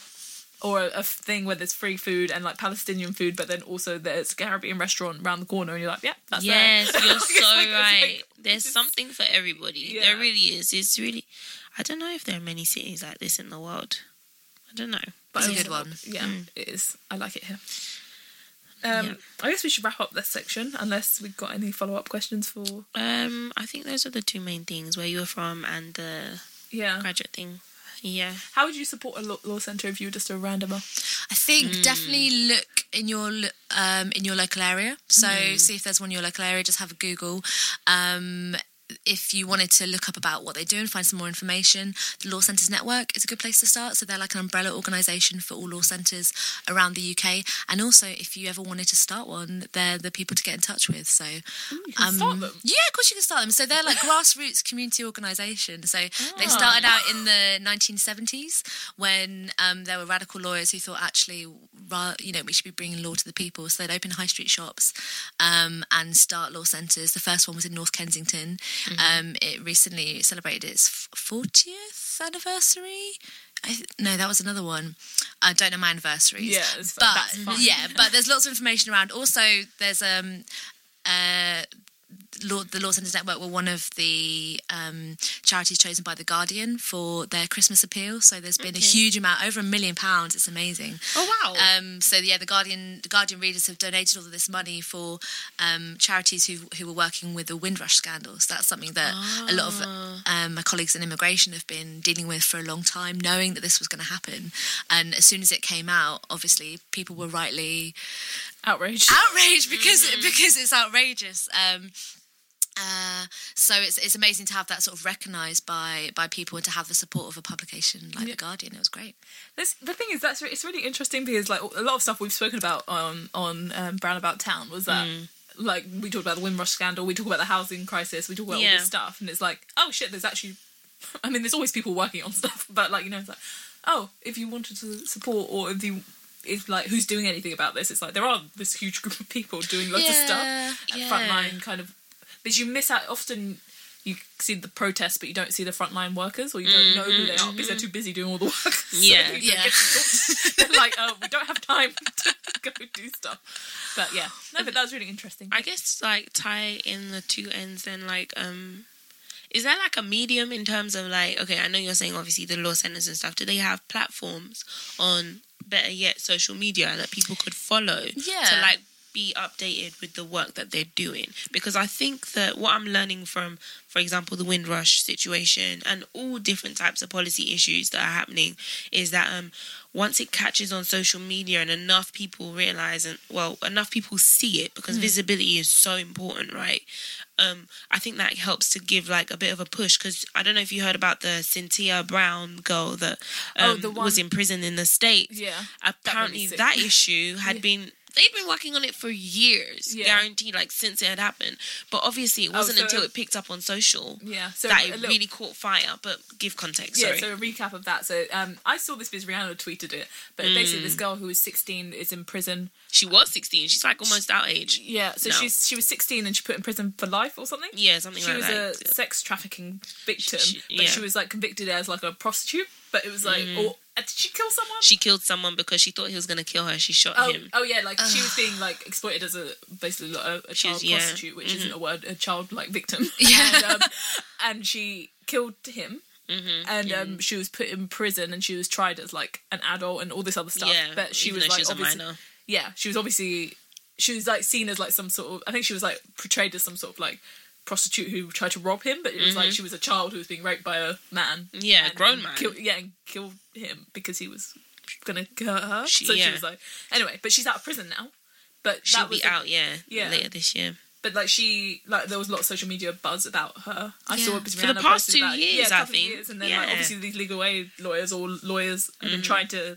or a, thing where there's free food and like Palestinian food, but then also there's a Caribbean restaurant around the corner, and you're like, yeah, that's Yes, there. you're so like- right. like- There's it's- something for everybody. Yeah. There really is. It's really. I don't know if there are many cities like this in the world. I don't know. But it's a good one. Yeah, Mm. it is. I like it here. Um, Yeah. I guess we should wrap up this section unless we've got any follow up questions for. Um, I think those are the two main things: where you're from and the Yeah. graduate thing. Yeah. How would you support a law, law centre if you were just a randomer? I think definitely look in your um, in your local area. So see if there's one in your local area. Just have a Google. Um, if you wanted to look up about what they do and find some more information, the Law Centres Network is a good place to start. So they're like an umbrella organisation for all law centres around the UK. And also, if you ever wanted to start one, they're the people to get in touch with. So You can um, start them. yeah, of course you can start them. So they're like grassroots community organisation. So they Ah. started out in the 1970s when um, there were radical lawyers who thought actually, you know, we should be bringing law to the people. So they'd open high street shops um, and start law centres. The first one was in North Kensington. Um, it recently celebrated its 40th anniversary. I th- no, that was another one. I don't know my anniversaries. Yeah, but that's fine. yeah, but there's lots of information around. Also, there's um uh, Law, the Law Centres Network were one of the um, charities chosen by the Guardian for their Christmas appeal. So there's been a huge amount, over a million pounds. It's amazing. Oh wow. Um, so yeah, the Guardian, the Guardian readers have donated all of this money for um, charities who who were working with the Windrush scandal. So That's something that a lot of um, my colleagues in immigration have been dealing with for a long time, knowing that this was going to happen. And as soon as it came out, obviously people were rightly Outraged. outraged because because it's outrageous. Um, uh, so it's it's amazing to have that sort of recognised by by people and to have the support of a publication like the Guardian. It was great. This, the thing is, that's re- it's really interesting because like a lot of stuff we've spoken about on on um, Brown About Town was that like we talked about the Windrush scandal, we talk about the housing crisis, we talk about all this stuff, and it's like oh shit, there's actually, I mean, there's always people working on stuff, but like you know, it's like oh, if you wanted to support or if you if like who's doing anything about this, it's like there are this huge group of people doing lots of stuff, at yeah. frontline kind of, because you miss out often. You see the protests, but you don't see the frontline workers, or you don't know who they are because they're too busy doing all the work. So Yeah. Yeah. get to talk to- They're like, oh, we don't have time to go do stuff. But yeah, no, but that was really interesting. I guess like tie in the two ends then like um is there like a medium in terms of like okay I know you're saying obviously the law centers and stuff do they have platforms on better yet social media that people could follow Yeah. to like be updated with the work that they're doing because I think that what I'm learning from for example the Windrush situation and all different types of policy issues that are happening is that um once it catches on social media and enough people realize and well enough people see it because visibility is so important right um i think that helps to give like a bit of a push because i don't know if you heard about the Cyntoia Brown girl that Oh, um, was one- in prison in the state. yeah, apparently sick. that issue had Yeah. been they'd been working on it for years Yeah. guaranteed like since it had happened but obviously it Oh, wasn't so- until it picked up on social yeah. So that it little- really caught fire but give context Yeah, sorry so a recap of that. So um, I saw this because Rihanna tweeted it, but basically Mm. this girl who was 16 is in prison. she was 16 she's like almost our age Yeah, so No. she's she was 16 and she put in prison for life or something. yeah something like that. She like was that a sex trafficking victim, She- but yeah. Mm. she was like convicted as like a prostitute. But it was like, or uh, did she kill someone? she killed someone because she thought he was going to kill her. She shot Oh, him. oh yeah, like she was being like exploited as a basically like, a, a child was- yeah. Mm-hmm. prostitute, which isn't a word, a child like victim. Yeah. and, um, and she killed him, Mm-hmm. and um, she was put in prison, and she was tried as like an adult and all this other stuff. Yeah, but she was like she was obviously, yeah, she was obviously she was like seen as like some sort of I think she was like portrayed as some sort of like prostitute who tried to rob him, but it was like she was a child who was being raped by a man. Mm-hmm. Yeah, a grown man. Kill, yeah, and killed him because he was gonna hurt her. She- so she was like, anyway, but she's out of prison now. But She'll be out, yeah, yeah. later this year. But like she, like there was a lot of social media buzz about her. I Yeah. saw it For the past two about years, yeah, a I think. years, and then Yeah. Like obviously these legal aid lawyers or lawyers have been trying to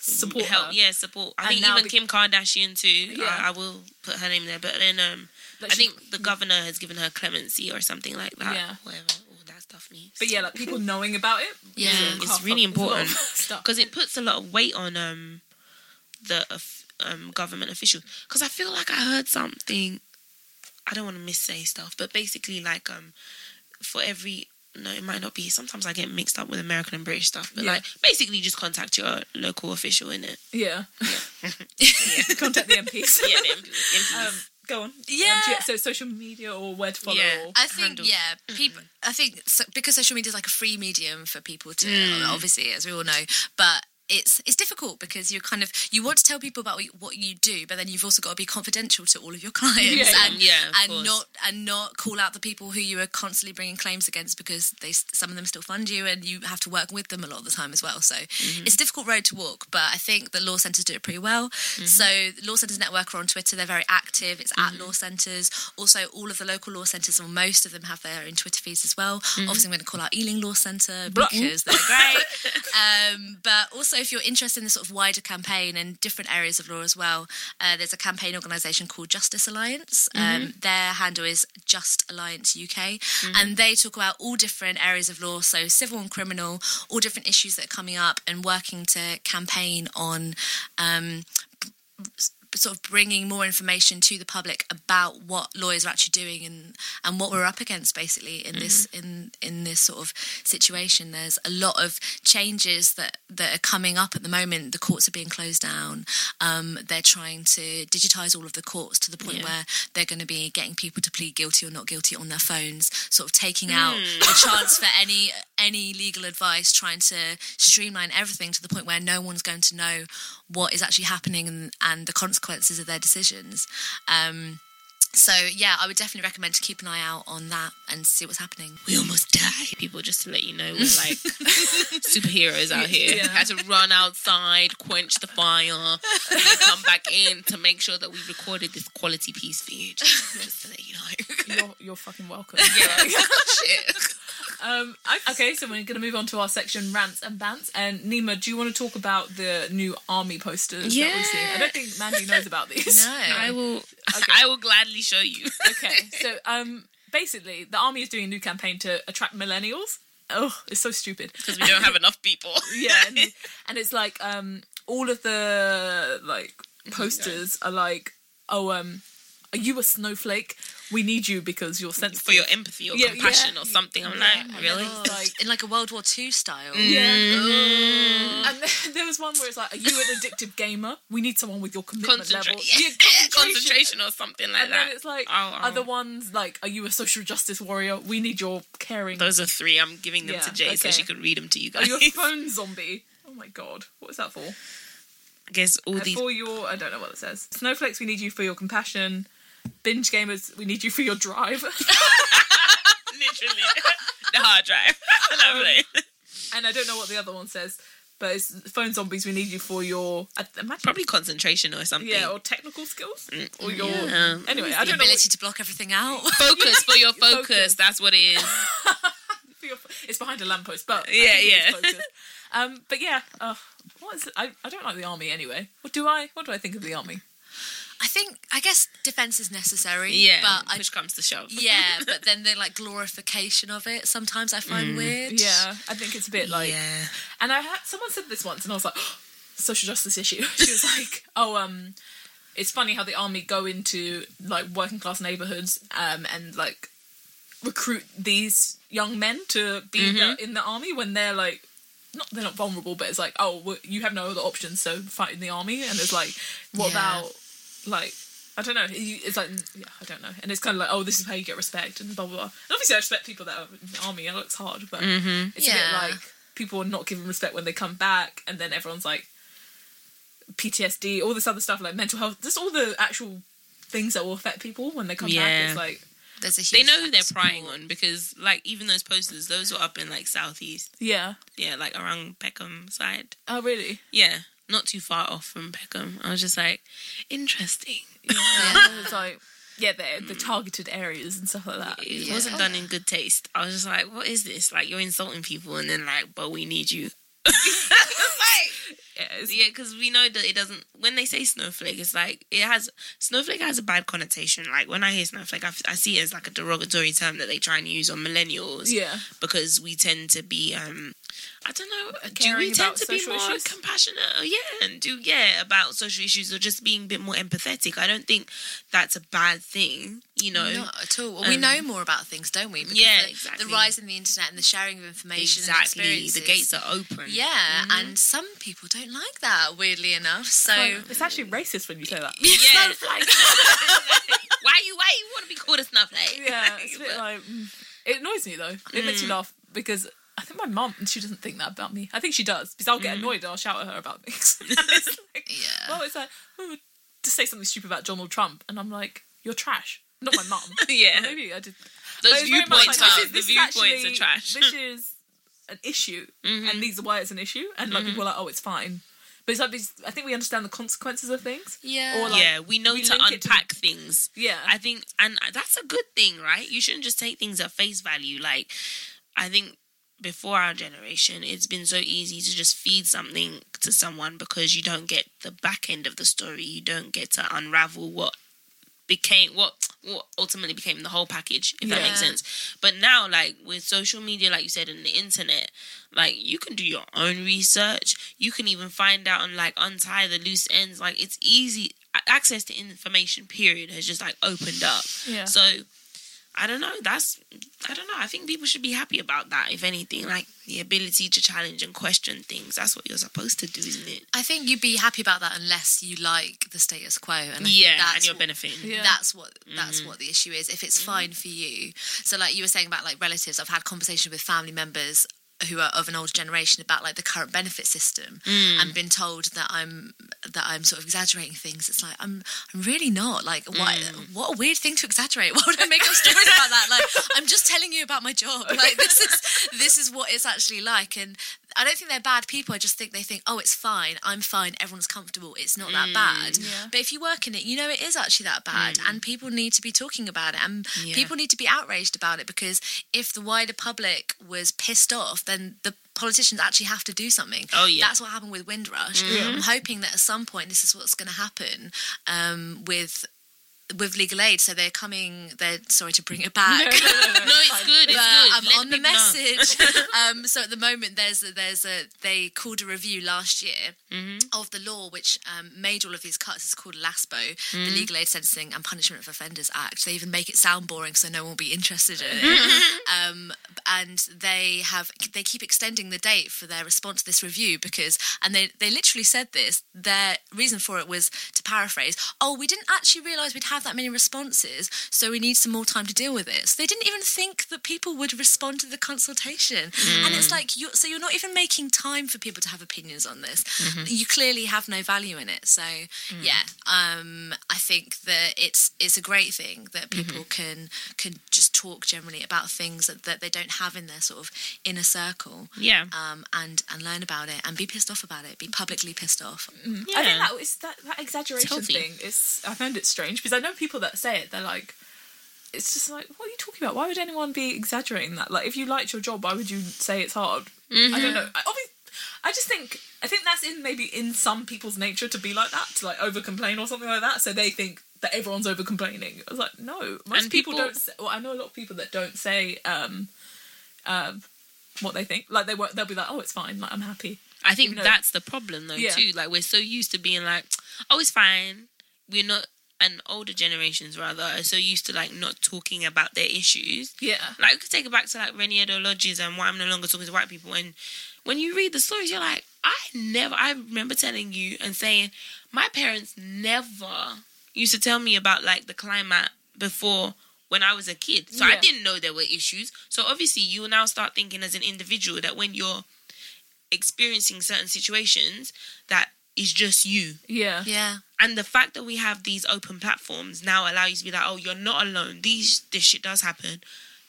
support Help, her. yeah, support. I And think even be- Kim Kardashian too. Yeah. I, I will put her name there, but then um, Like, I she- think the governor has given her clemency or something like that. Yeah. whatever. But yeah, like people knowing about it. Yeah. It's really of- it's a lot of important. stuff. because it puts a lot of weight on um the um government officials. Because I feel like I heard something. I don't want to missay stuff, but basically, like um, for every no, it might not be. Sometimes I get mixed up with American and British stuff, but Yeah. like basically, just contact your local official in it. Yeah. yeah, Contact the MPs. Yeah, the MP- Um, go on. Yeah. Um, you- so social media or where to follow. Yeah. Or, I think handle. yeah, people. I think so, because social media is like a free medium for people to obviously, as we all know, but. It's it's difficult because you're kind of you want to tell people about what you, do, but then you've also got to be confidential to all of your clients Yeah, and Yeah, and course. not and not call out the people who you are constantly bringing claims against because they some of them still fund you and you have to work with them a lot of the time as well. So Mm-hmm. it's a difficult road to walk, but I think the law centres do it pretty well. Mm-hmm. So the Law Centres Network are on Twitter; they're very active. It's at law centres. Also, all of the local law centres, or most of them, have their own Twitter feeds as well. Mm-hmm. Obviously, I'm going to call out Ealing Law Centre because they're great. um, but also, if you're interested in the sort of wider campaign and different areas of law as well, uh, there's a campaign organisation called Justice Alliance. Um, their handle is Just Alliance UK, and they talk about all different areas of law, so civil and criminal, all different issues that are coming up, and working to campaign on. Um, sort of bringing more information to the public about what lawyers are actually doing and and what we're up against basically in this in in this sort of situation. There's a lot of changes that that are coming up at the moment. The courts are being closed down. Um, they're trying to digitize all of the courts to the point Yeah. where they're going to be getting people to plead guilty or not guilty on their phones, sort of taking out the chance for any any legal advice, trying to streamline everything to the point where no one's going to know what is actually happening and, and the consequences of their decisions. Um, so yeah, I would definitely recommend to keep an eye out on that and see what's happening. we almost died. People, just to let you know, we're like superheroes out here. Yeah. Had to run outside, quench the fire, and come back in to make sure that we recorded this quality piece for you. Just, just to let you know. You're, you're fucking welcome. Yeah. Shit. Um, I- okay, so we're going to move on to our section rants and bants. And Nima, do you want to talk about the new army posters that we've seen? I don't think Mandy knows about these. No. I will. Okay. I will gladly show you. Okay, so um, basically, the army is doing a new campaign to attract millennials. Oh, it's so stupid. Because we don't have enough people. Yeah, and, and it's like um, all of the like posters are like, oh, um, are you a snowflake? We need you because you're sensitive. for your empathy or Yeah, compassion yeah. or something. I'm Yeah, like, really? like in like a World War II style. Yeah. Mm. And then there was one where it's like, are you an addictive gamer? We need someone with your commitment Concentra- level. yeah, Yeah, concentration or something like And that. then it's like Oh, oh. other ones like, are you a social justice warrior? We need your caring. Those are three. I'm giving them Yeah, to Jay so she could read them to you guys. Are guys. you a phone zombie? Oh my god, what is that for? I guess all Uh, these. For your, I don't know what it says. Snowflakes, we need you for your compassion. Binge gamers, we need you for your drive. Literally. the hard drive. Lovely. and I don't know what the other one says, but it's phone zombies, we need you for your, I imagine, Probably concentration or something. yeah, or technical skills, or your. Yeah. Anyway, I don't know. ability to block everything out. Focus for your focus. Focus. That's what it is. your, it's behind a lamppost, but Yeah, think it is yeah. Um, but yeah, uh, what is it? I, I don't like the army anyway. What do I? What do I think of the army? I think I guess defense is necessary. Yeah. but I, push comes to shove. yeah, but then the like glorification of it sometimes I find weird. Yeah, I think it's a bit like. yeah. And I had someone said this once, and I was like, social justice issue. She was like, oh, um, it's funny how the army go into like working class neighborhoods, um, and like recruit these young men to be the, in the army when they're like. Not they're not vulnerable, but it's like oh well, you have no other options, so fight in the army. And it's like, what Yeah. about like I don't know. It's like yeah, I don't know. And it's kind of like oh, this is how you get respect and blah blah blah. And obviously, I respect people that are in the army. It looks hard, but mm-hmm. it's a bit like people are not given respect when they come back, and then everyone's like PTSD, all this other stuff like mental health, just all the actual things that will affect people when they come back. It's like There's a huge They know who they're prying on because, like, even those posters, those were up in like southeast. yeah. Yeah, like around Peckham side. Oh really? Yeah, not too far off from Peckham. I was just like, interesting. Yeah. it's like yeah, the the targeted areas and stuff like that. It Yeah. wasn't done in good taste. I was just like, what is this? Like, you're insulting people, and then like, but we need you. like, Yeah, it's- yeah, because we know that it doesn't. When they say snowflake, it's like it has snowflake has a bad connotation. Like when I hear snowflake, I see it as like a derogatory term that they try and use on millennials. yeah. because we tend to be um I don't know. Do Caring we tend to be more issues? compassionate? Oh, yeah, and do yeah about social issues or just being a bit more empathetic? I don't think that's a bad thing. You know, Not at all. Well, we Um, know more about things, don't we? Because Yeah, the, exactly. The rise in the internet and the sharing of information. and exactly. The gates are open. Yeah, and some people don't like that. Weirdly enough, so it's actually racist when you say that. Yeah. why you why you want to be called a snowflake? Yeah, it's a bit like mm. it annoys me though. It makes me laugh because I think my mum she doesn't think that about me. I think she does because I'll get mm. annoyed and I'll shout at her about things. It's like, Yeah. Well, it's like oh, to say something stupid about Donald Trump, and I'm like, you're trash. Not my mum. Yeah. Maybe I did. Those it's very much viewpoints like, are this is- the this is viewpoints actually- are trash. This is an issue, mm-hmm. and these are why it's an issue. And like people mm-hmm. are like, oh, it's fine. But it's like these, I think we understand the consequences of things. Yeah. Or like, yeah, we know we to link it to- unpack things. Yeah. I think, and that's a good thing, right? You shouldn't just take things at face value. Like, I think before our generation, it's been so easy to just feed something to someone because you don't get the back end of the story. You don't get to unravel what became what what ultimately became the whole package if that makes sense but now like with social media like you said and the internet like you can do your own research you can even find out and like untie the loose ends like it's easy access to information period has just like opened up. Yeah. So I don't know. That's I don't know. I think people should be happy about that. If anything, like the ability to challenge and question things. That's what you're supposed to do, isn't it? I think you'd be happy about that unless you like the status quo. And I yeah, that's and you're what- benefiting. Yeah. That's what that's mm-hmm. what the issue is. If it's mm-hmm. fine for you, so like you were saying about like relatives, I've had conversations with family members who are of an older generation about like the current benefit system mm. and been told that I'm that I'm sort of exaggerating things. It's like I'm I'm really not. Like what mm. what a weird thing to exaggerate. Why would I make up stories about that? Like I'm just telling you about my job. Like this is this is what it's actually like and I don't think they're bad people. I just think they think, oh, it's fine. I'm fine. Everyone's comfortable. It's not that mm, bad. Yeah. But if you work in it, you know it is actually that bad, mm. and people need to be talking about it, and Yeah. people need to be outraged about it because if the wider public was pissed off, then the politicians actually have to do something. Oh, yeah. that's what happened with Windrush. Mm. I'm hoping that at some point this is what's going to happen um, with. With legal aid, so they're coming. They're sorry to bring it back. No, it's good. It's But good. I'm Let on the message. um, so at the moment, there's a, there's a they called a review last year Mm-hmm. of the law which um, made all of these cuts. It's called LASPO, Mm-hmm. the Legal Aid Sentencing and Punishment of Offenders Act. They even make it sound boring, so no one will be interested in it. Mm-hmm. um, and they have they keep extending the date for their response to this review because, and they they literally said this. Their reason for it was to paraphrase. Oh, we didn't actually realise we'd have that many responses, so we need some more time to deal with it. So they didn't even think that people would respond to the consultation, and it's mm. like you. So you're not even making time for people to have opinions on this. Mm-hmm. You clearly have no value in it. So mm. yeah, um, I think that it's it's a great thing that mm-hmm. people can can just talk generally about things that, that they don't have in their sort of inner circle. Yeah. Um, and and learn about it and be pissed off about it, be publicly pissed off. I think Yeah. that is that, that exaggeration healthy. thing is I found it strange because I know people that say it, they're like it's just like, what are you talking about? Why would anyone be exaggerating that? Like, if you liked your job, why would you say it's hard? I don't know. I, obviously, I just think I think that's in maybe in some people's nature to be like that, to like over complain or something like that. So they think that everyone's over complaining. I was like, no, most people, people- don't. Say, well, I know a lot of people that don't say um, uh, what they think. Like they won't. They'll be like, oh, it's fine. Like I'm happy. I think though- that's the problem though Yeah. too. Like we're so used to being like, oh, it's fine. We're not, and older generations rather are so used to like not talking about their issues. Yeah. Like we could take it back to like Reni Eddo-Lodge's and why I'm no longer talking to white people. And when you read the stories, you're like, I never. I remember telling you and saying, my parents never used to tell me about like the climate before when I was a kid. So I didn't know there were issues. So obviously you now start thinking as an individual that when you're experiencing certain situations, that is just you. Yeah. Yeah. And the fact that we have these open platforms now allow you to be like, oh, you're not alone. These this shit does happen.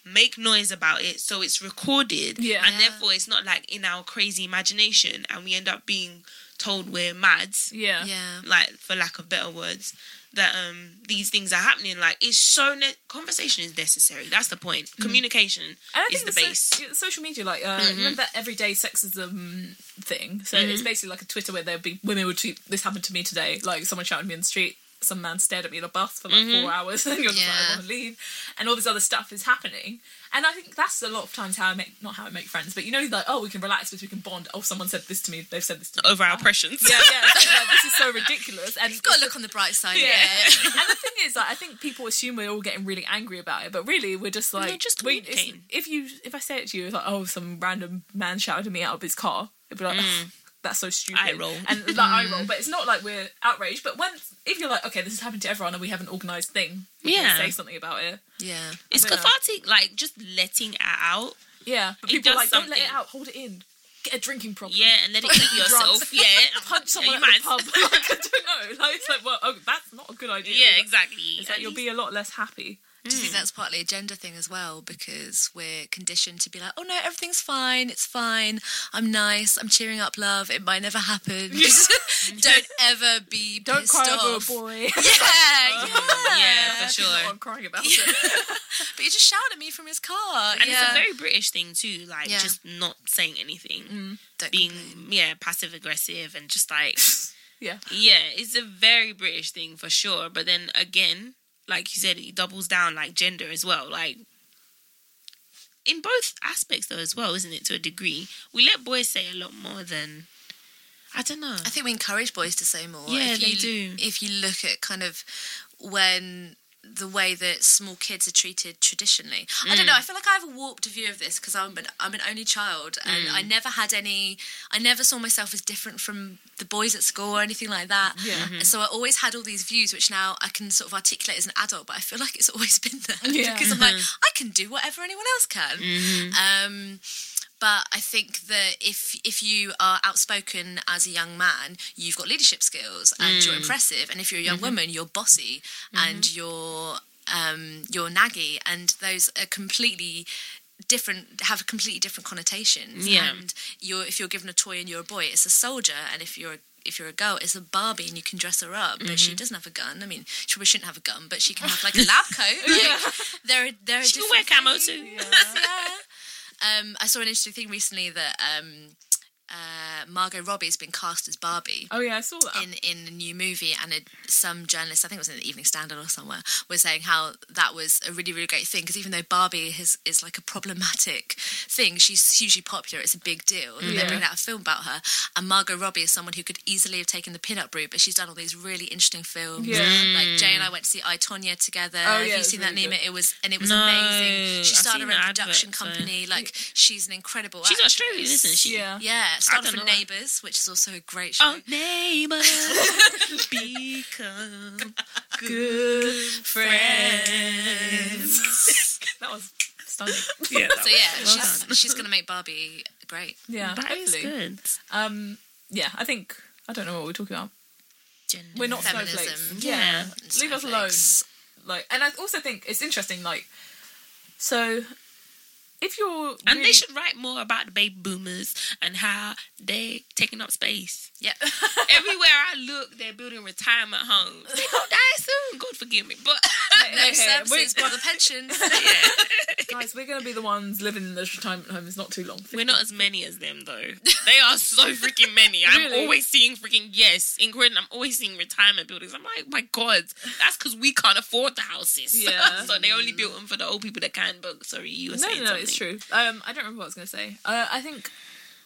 Make noise about it so it's recorded. Yeah. And Yeah. therefore it's not like in our crazy imagination and we end up being told we're mads. Yeah. Yeah. Like for lack of better words. That um these things are happening. Like it's so ne- conversation is necessary. That's the point. Communication And I is think the base. Mm-hmm. social media, like, uh, remember that everyday sexism thing? So it's basically like a Twitter where there'd be women would tweet, "This happened to me today." Like someone shouted at me in the street. Some man stared at me in a bus for like Mm-hmm. four hours, and you're just like, "I want to leave," and all this other stuff is happening. And I think that's a lot of times how I make not how I make friends, but you know, like, oh, we can relax because we can bond. Oh, someone said this to me. They've said this to me. Over our oppressions. Yeah, yeah. like, this is so ridiculous, and you've Got to look on the bright side. yeah. Yeah. and the thing is, like, I think people assume we're all getting really angry about it, but really, we're just like, just we- if you, if I say it to you, it's like, oh, some random man shouted at me out of his car, it'd be like, mm. "Ugh, that's so stupid. Eye roll. and like eye roll. Mm-hmm. But it's not like we're outraged. But when, if you're like, okay, this has happened to everyone, and we have an organised thing, we can Yeah. say something about it. Yeah. It's Yeah. cathartic, like just letting it out. Yeah, but It people are does like, don't let it out, hold it in, get a drinking problem. Yeah, and let it hit yourself. Yeah. Punch someone you at the pub. like, I don't know. Like, it's like, well, oh, that's not a good idea. Yeah, exactly. It's like you'll least- be a lot less happy. Do you think hmm. that's partly a gender thing as well? Because we're conditioned to be like, oh no, everything's fine, it's fine, I'm nice, I'm cheering up love, it might never happen. Don't ever be Don't pissed cry off. over a boy. Yeah, yeah. Yeah, for sure. I'm crying about. Yeah. but you just shouted at me from his car. And yeah. it's a very British thing too, like Yeah. just not saying anything, mm. Don't being complain. yeah passive aggressive and just like Yeah. yeah, it's a very British thing for sure. But then again, like you said, it doubles down like gender as well, like. In both aspects, though, as well, isn't it? To a degree, we let boys say a lot more than. I don't know. I think we encourage boys to say more. Yeah, if they you, do. If you look at kind of when the way that small kids are treated traditionally, I Mm. don't know. I feel like I have a warped view of this because I'm an I'm an only child, and Mm. I never had any. I never saw myself as different from the boys at school or anything like that. Yeah. Mm-hmm. So I always had all these views, which now I can sort of articulate as an adult. But I feel like it's always been there Yeah. because I'm like I can do whatever anyone else can. Mm-hmm. Um, but I think that if if you are outspoken as a young man, you've got leadership skills and Mm. you're impressive. And if you're a young Mm-hmm. woman, you're bossy and you're um, you're naggy, and those are completely different have completely different connotations Yeah. and you're if you're given a toy and you're a boy it's a soldier and if you're a if you're a girl, it's a Barbie and you can dress her up, but Mm-hmm. she doesn't have a gun. I mean, she probably shouldn't have a gun, but she can have like a lab coat. Like, there are there are She can wear camo things. too. Yeah. Um, I saw an interesting thing recently that um, uh, Margot Robbie has been cast as Barbie Oh yeah, I saw that. in in a new movie, and a, some journalist, I think it was in the Evening Standard or somewhere, was saying how that was a really really great thing because even though Barbie is is like a problematic thing, she's hugely popular. It's a big deal. And Yeah. They're bringing out a film about her, and Margot Robbie is someone who could easily have taken the pin-up route, but she's done all these really interesting films. Yeah. Like Jay and I went to see I Tonya together. Oh, Have yeah, you it's seen that, really Nima? good. It was and it was No, amazing. She started seen her own the production adverts, so- company. Like she's an incredible. She's actress. Australian, isn't she? Yeah. Yeah, started don't for. Neighbours, which is also a great show. Oh, neighbor, become Good friends. that was stunning. yeah. so yeah, Well she's done. she's gonna make Barbie great. Yeah, That is hopefully. good. Um, yeah, I think I don't know what we're talking about. Gender. We're not Feminism. snowflakes. Yeah. leave us alone. Like, and I also think it's interesting. Like, so if you're And really- they should write more about the baby boomers and how they're taking up space. Yep. Everywhere I look, they're building retirement homes. They gonna die soon. God forgive me, but Hey, no hey, hey, services, we- but the pensions. guys, we're gonna be the ones living in those retirement homes not too long. we're not as many as them though. They are so freaking many. I'm always seeing freaking yes in Croydon. I'm always seeing retirement buildings. I'm like, my God, that's because we can't afford the houses. Yeah. so they only built them for the old people that can. But sorry, you were No, saying no, no, something. True. Um, I don't remember what I was going to say. Uh, I think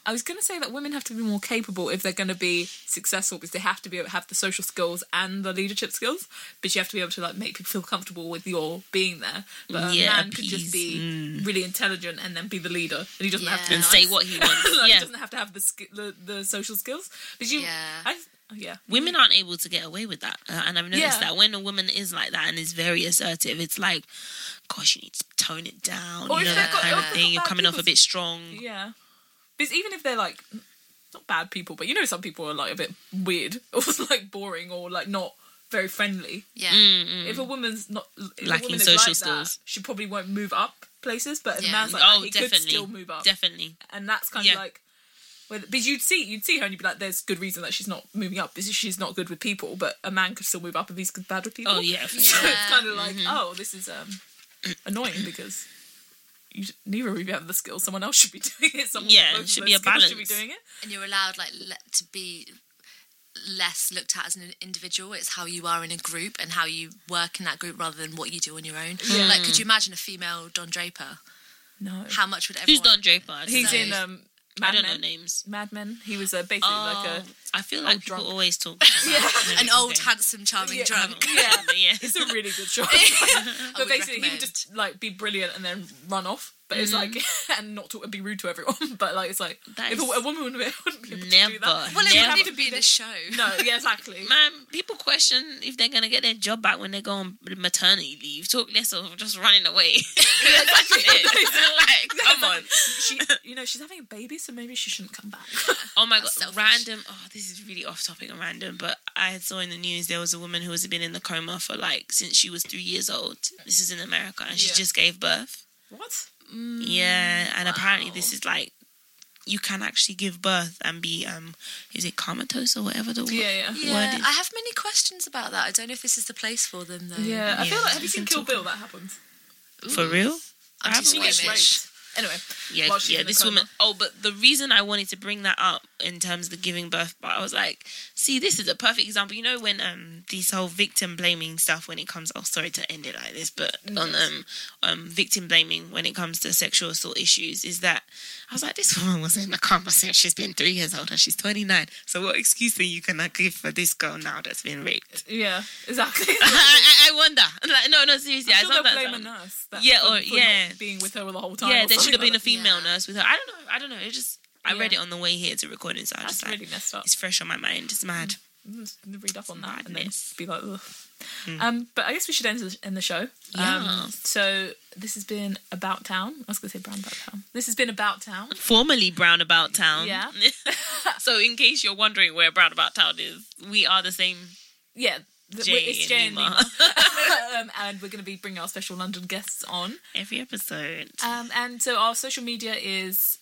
I was going to say that women have to be more capable if they're going to be successful because they have to be able to have the social skills and the leadership skills. But you have to be able to like make people feel comfortable with your being there. But a Yeah, man could just be really intelligent and then be the leader, and he doesn't have to And be say what he wants. like, yeah. He doesn't have to have the, the the social skills. But you, Yeah. I, yeah, women aren't able to get away with that. Uh, and I've noticed Yeah. that when a woman is like that and is very assertive, it's like, gosh, you need to tone it down. Or you know, that got- kind of thing. You're coming off a bit strong. yeah. Because even if they're like not bad people, but you know, some people are like a bit weird or like boring or like not very friendly. Yeah. Mm, If a woman's not if a Lacking woman is social like that, skills. she probably won't move up places. But if Yeah. a man's like oh, that, he definitely. could still move up, Definitely. and that's kind Yeah. of like. Whether, because you'd see you'd see her and you'd be like, "There's good reason that she's not moving up. This is she's not good with people, but a man could still move up if he's bad with people." Oh, yeah, for Yeah. So sure. it's kind of like, Mm-hmm. oh, this is um, annoying because you neither of you have the skills. Someone else should be doing it. Someone Yeah, it should be a skills Should be doing it. And you're allowed like le- to be less looked at as an individual. It's how you are in a group and how you work in that group rather than what you do on your own. Like, could you imagine a female Don Draper? No, How much would everyone? Who's Don Draper? He's know. in um, I don't know names. Mad Men. He was uh, basically like Oh, a I feel like old people drunk. always talk about Yeah. An old, Okay. handsome, charming Yeah. drunk. Yeah. yeah. It's a really good show. I but would basically, he would recommend. just like be brilliant and then run off. But it's like mm. and not to be rude to everyone. But like it's like That if a, is a woman wouldn't be, wouldn't be able to do never, that. Well, it Never. wouldn't even be the show. No, yeah, exactly. Man, people question if they're gonna get their job back when they go on maternity leave. Talk less of just running away. Yeah, exactly. like, come on. she, you know, she's having a baby, so maybe she shouldn't come back. Oh my god, selfish. random. Oh, this is really off topic and random, but I saw in the news there was a woman who has been in the coma for like since she was three years old. This is in America, and she Yeah. just gave birth. what? Yeah, and apparently this is like you can actually give birth and be um, is it comatose or whatever the wo- Yeah, yeah. Yeah, word is? I have many questions about that. I don't know if this is the place for them though. Yeah, I feel like have you seen Kill talk Bill? That happens. For real? I'm I too haven't watched. Anyway, Yeah, yeah. This coma. woman. Oh, but the reason I wanted to bring that up in terms of the giving birth, but I was like, see, this is a perfect example. You know, when um this whole victim blaming stuff when it comes. Oh, sorry to end it like this, but on um um victim blaming when it comes to sexual assault issues is that I was like, this woman was in a coma since she's been three years old and she's twenty nine. So what excuse are you gonna give for this girl now that's been raped? Yeah, exactly. I, I, I wonder. Like, no, no, seriously. I'm sure thought they'll that- blame a nurse. That, Yeah, or- yeah. being with her the whole time. Yeah, there should have been a female Yeah. nurse with her. I don't know. I don't know. It just I read it on the way here to recording, so I that. just That's like really messed up. it's fresh on my mind. It's mad. Just read up on that and then be like, Ugh. Um, but I guess we should end the, end the show. Yeah. Um, so this has been about town. I was going to say brown about town. This has been about town. Formerly Brown About Town. Yeah. so in case you're wondering where Brown About Town is, we are the same Yeah, Jay it's and Jay and. Nima. um, and we're going to be bringing our special London guests on. every episode. Um, and so our social media is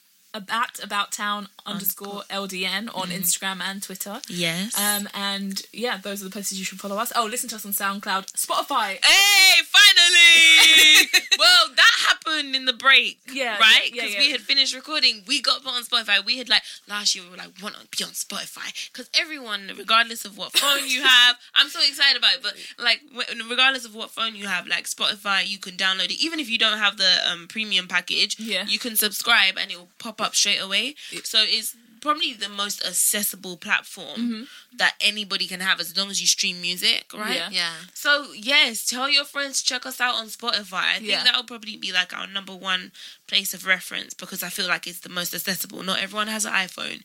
at about town underscore LDN on Instagram and Twitter. Yes. Um, and yeah, those are the places you should follow us. Oh, listen to us on SoundCloud, Spotify. Hey, finally! well, that happened in the break, Yeah, right? yeah, yeah, Because yeah. we had finished recording, we got put on Spotify. We had like last year, we were like, want to be on Spotify because everyone, regardless of what phone you have, I'm so excited about it. But like, regardless of what phone you have, like Spotify, you can download it. Even if you don't have the um, premium package, Yeah. you can subscribe and it will pop up straight away. So it's probably the most accessible platform mm-hmm. that anybody can have as long as you stream music, right? Yeah. Yeah. So yes, tell your friends check us out on Spotify. I think Yeah. that'll probably be like our number one place of reference because I feel like it's the most accessible. Not everyone has an iPhone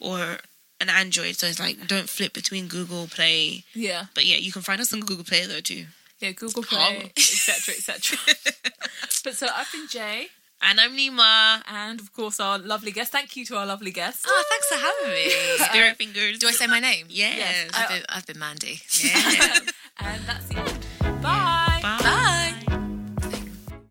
or an Android, so it's like don't flip between Google Play. Yeah, But yeah, you can find us on Google Play though too. yeah, Google. Play, etc., etc. but so I've been Jay, And I'm Nima. and of course our lovely guest. Thank you to our lovely guest. Oh, thanks for having me. Spirit fingers. Do I say my name? Yes. Yes. I've been, I've been Mandy. Yeah. And that's the end. Bye.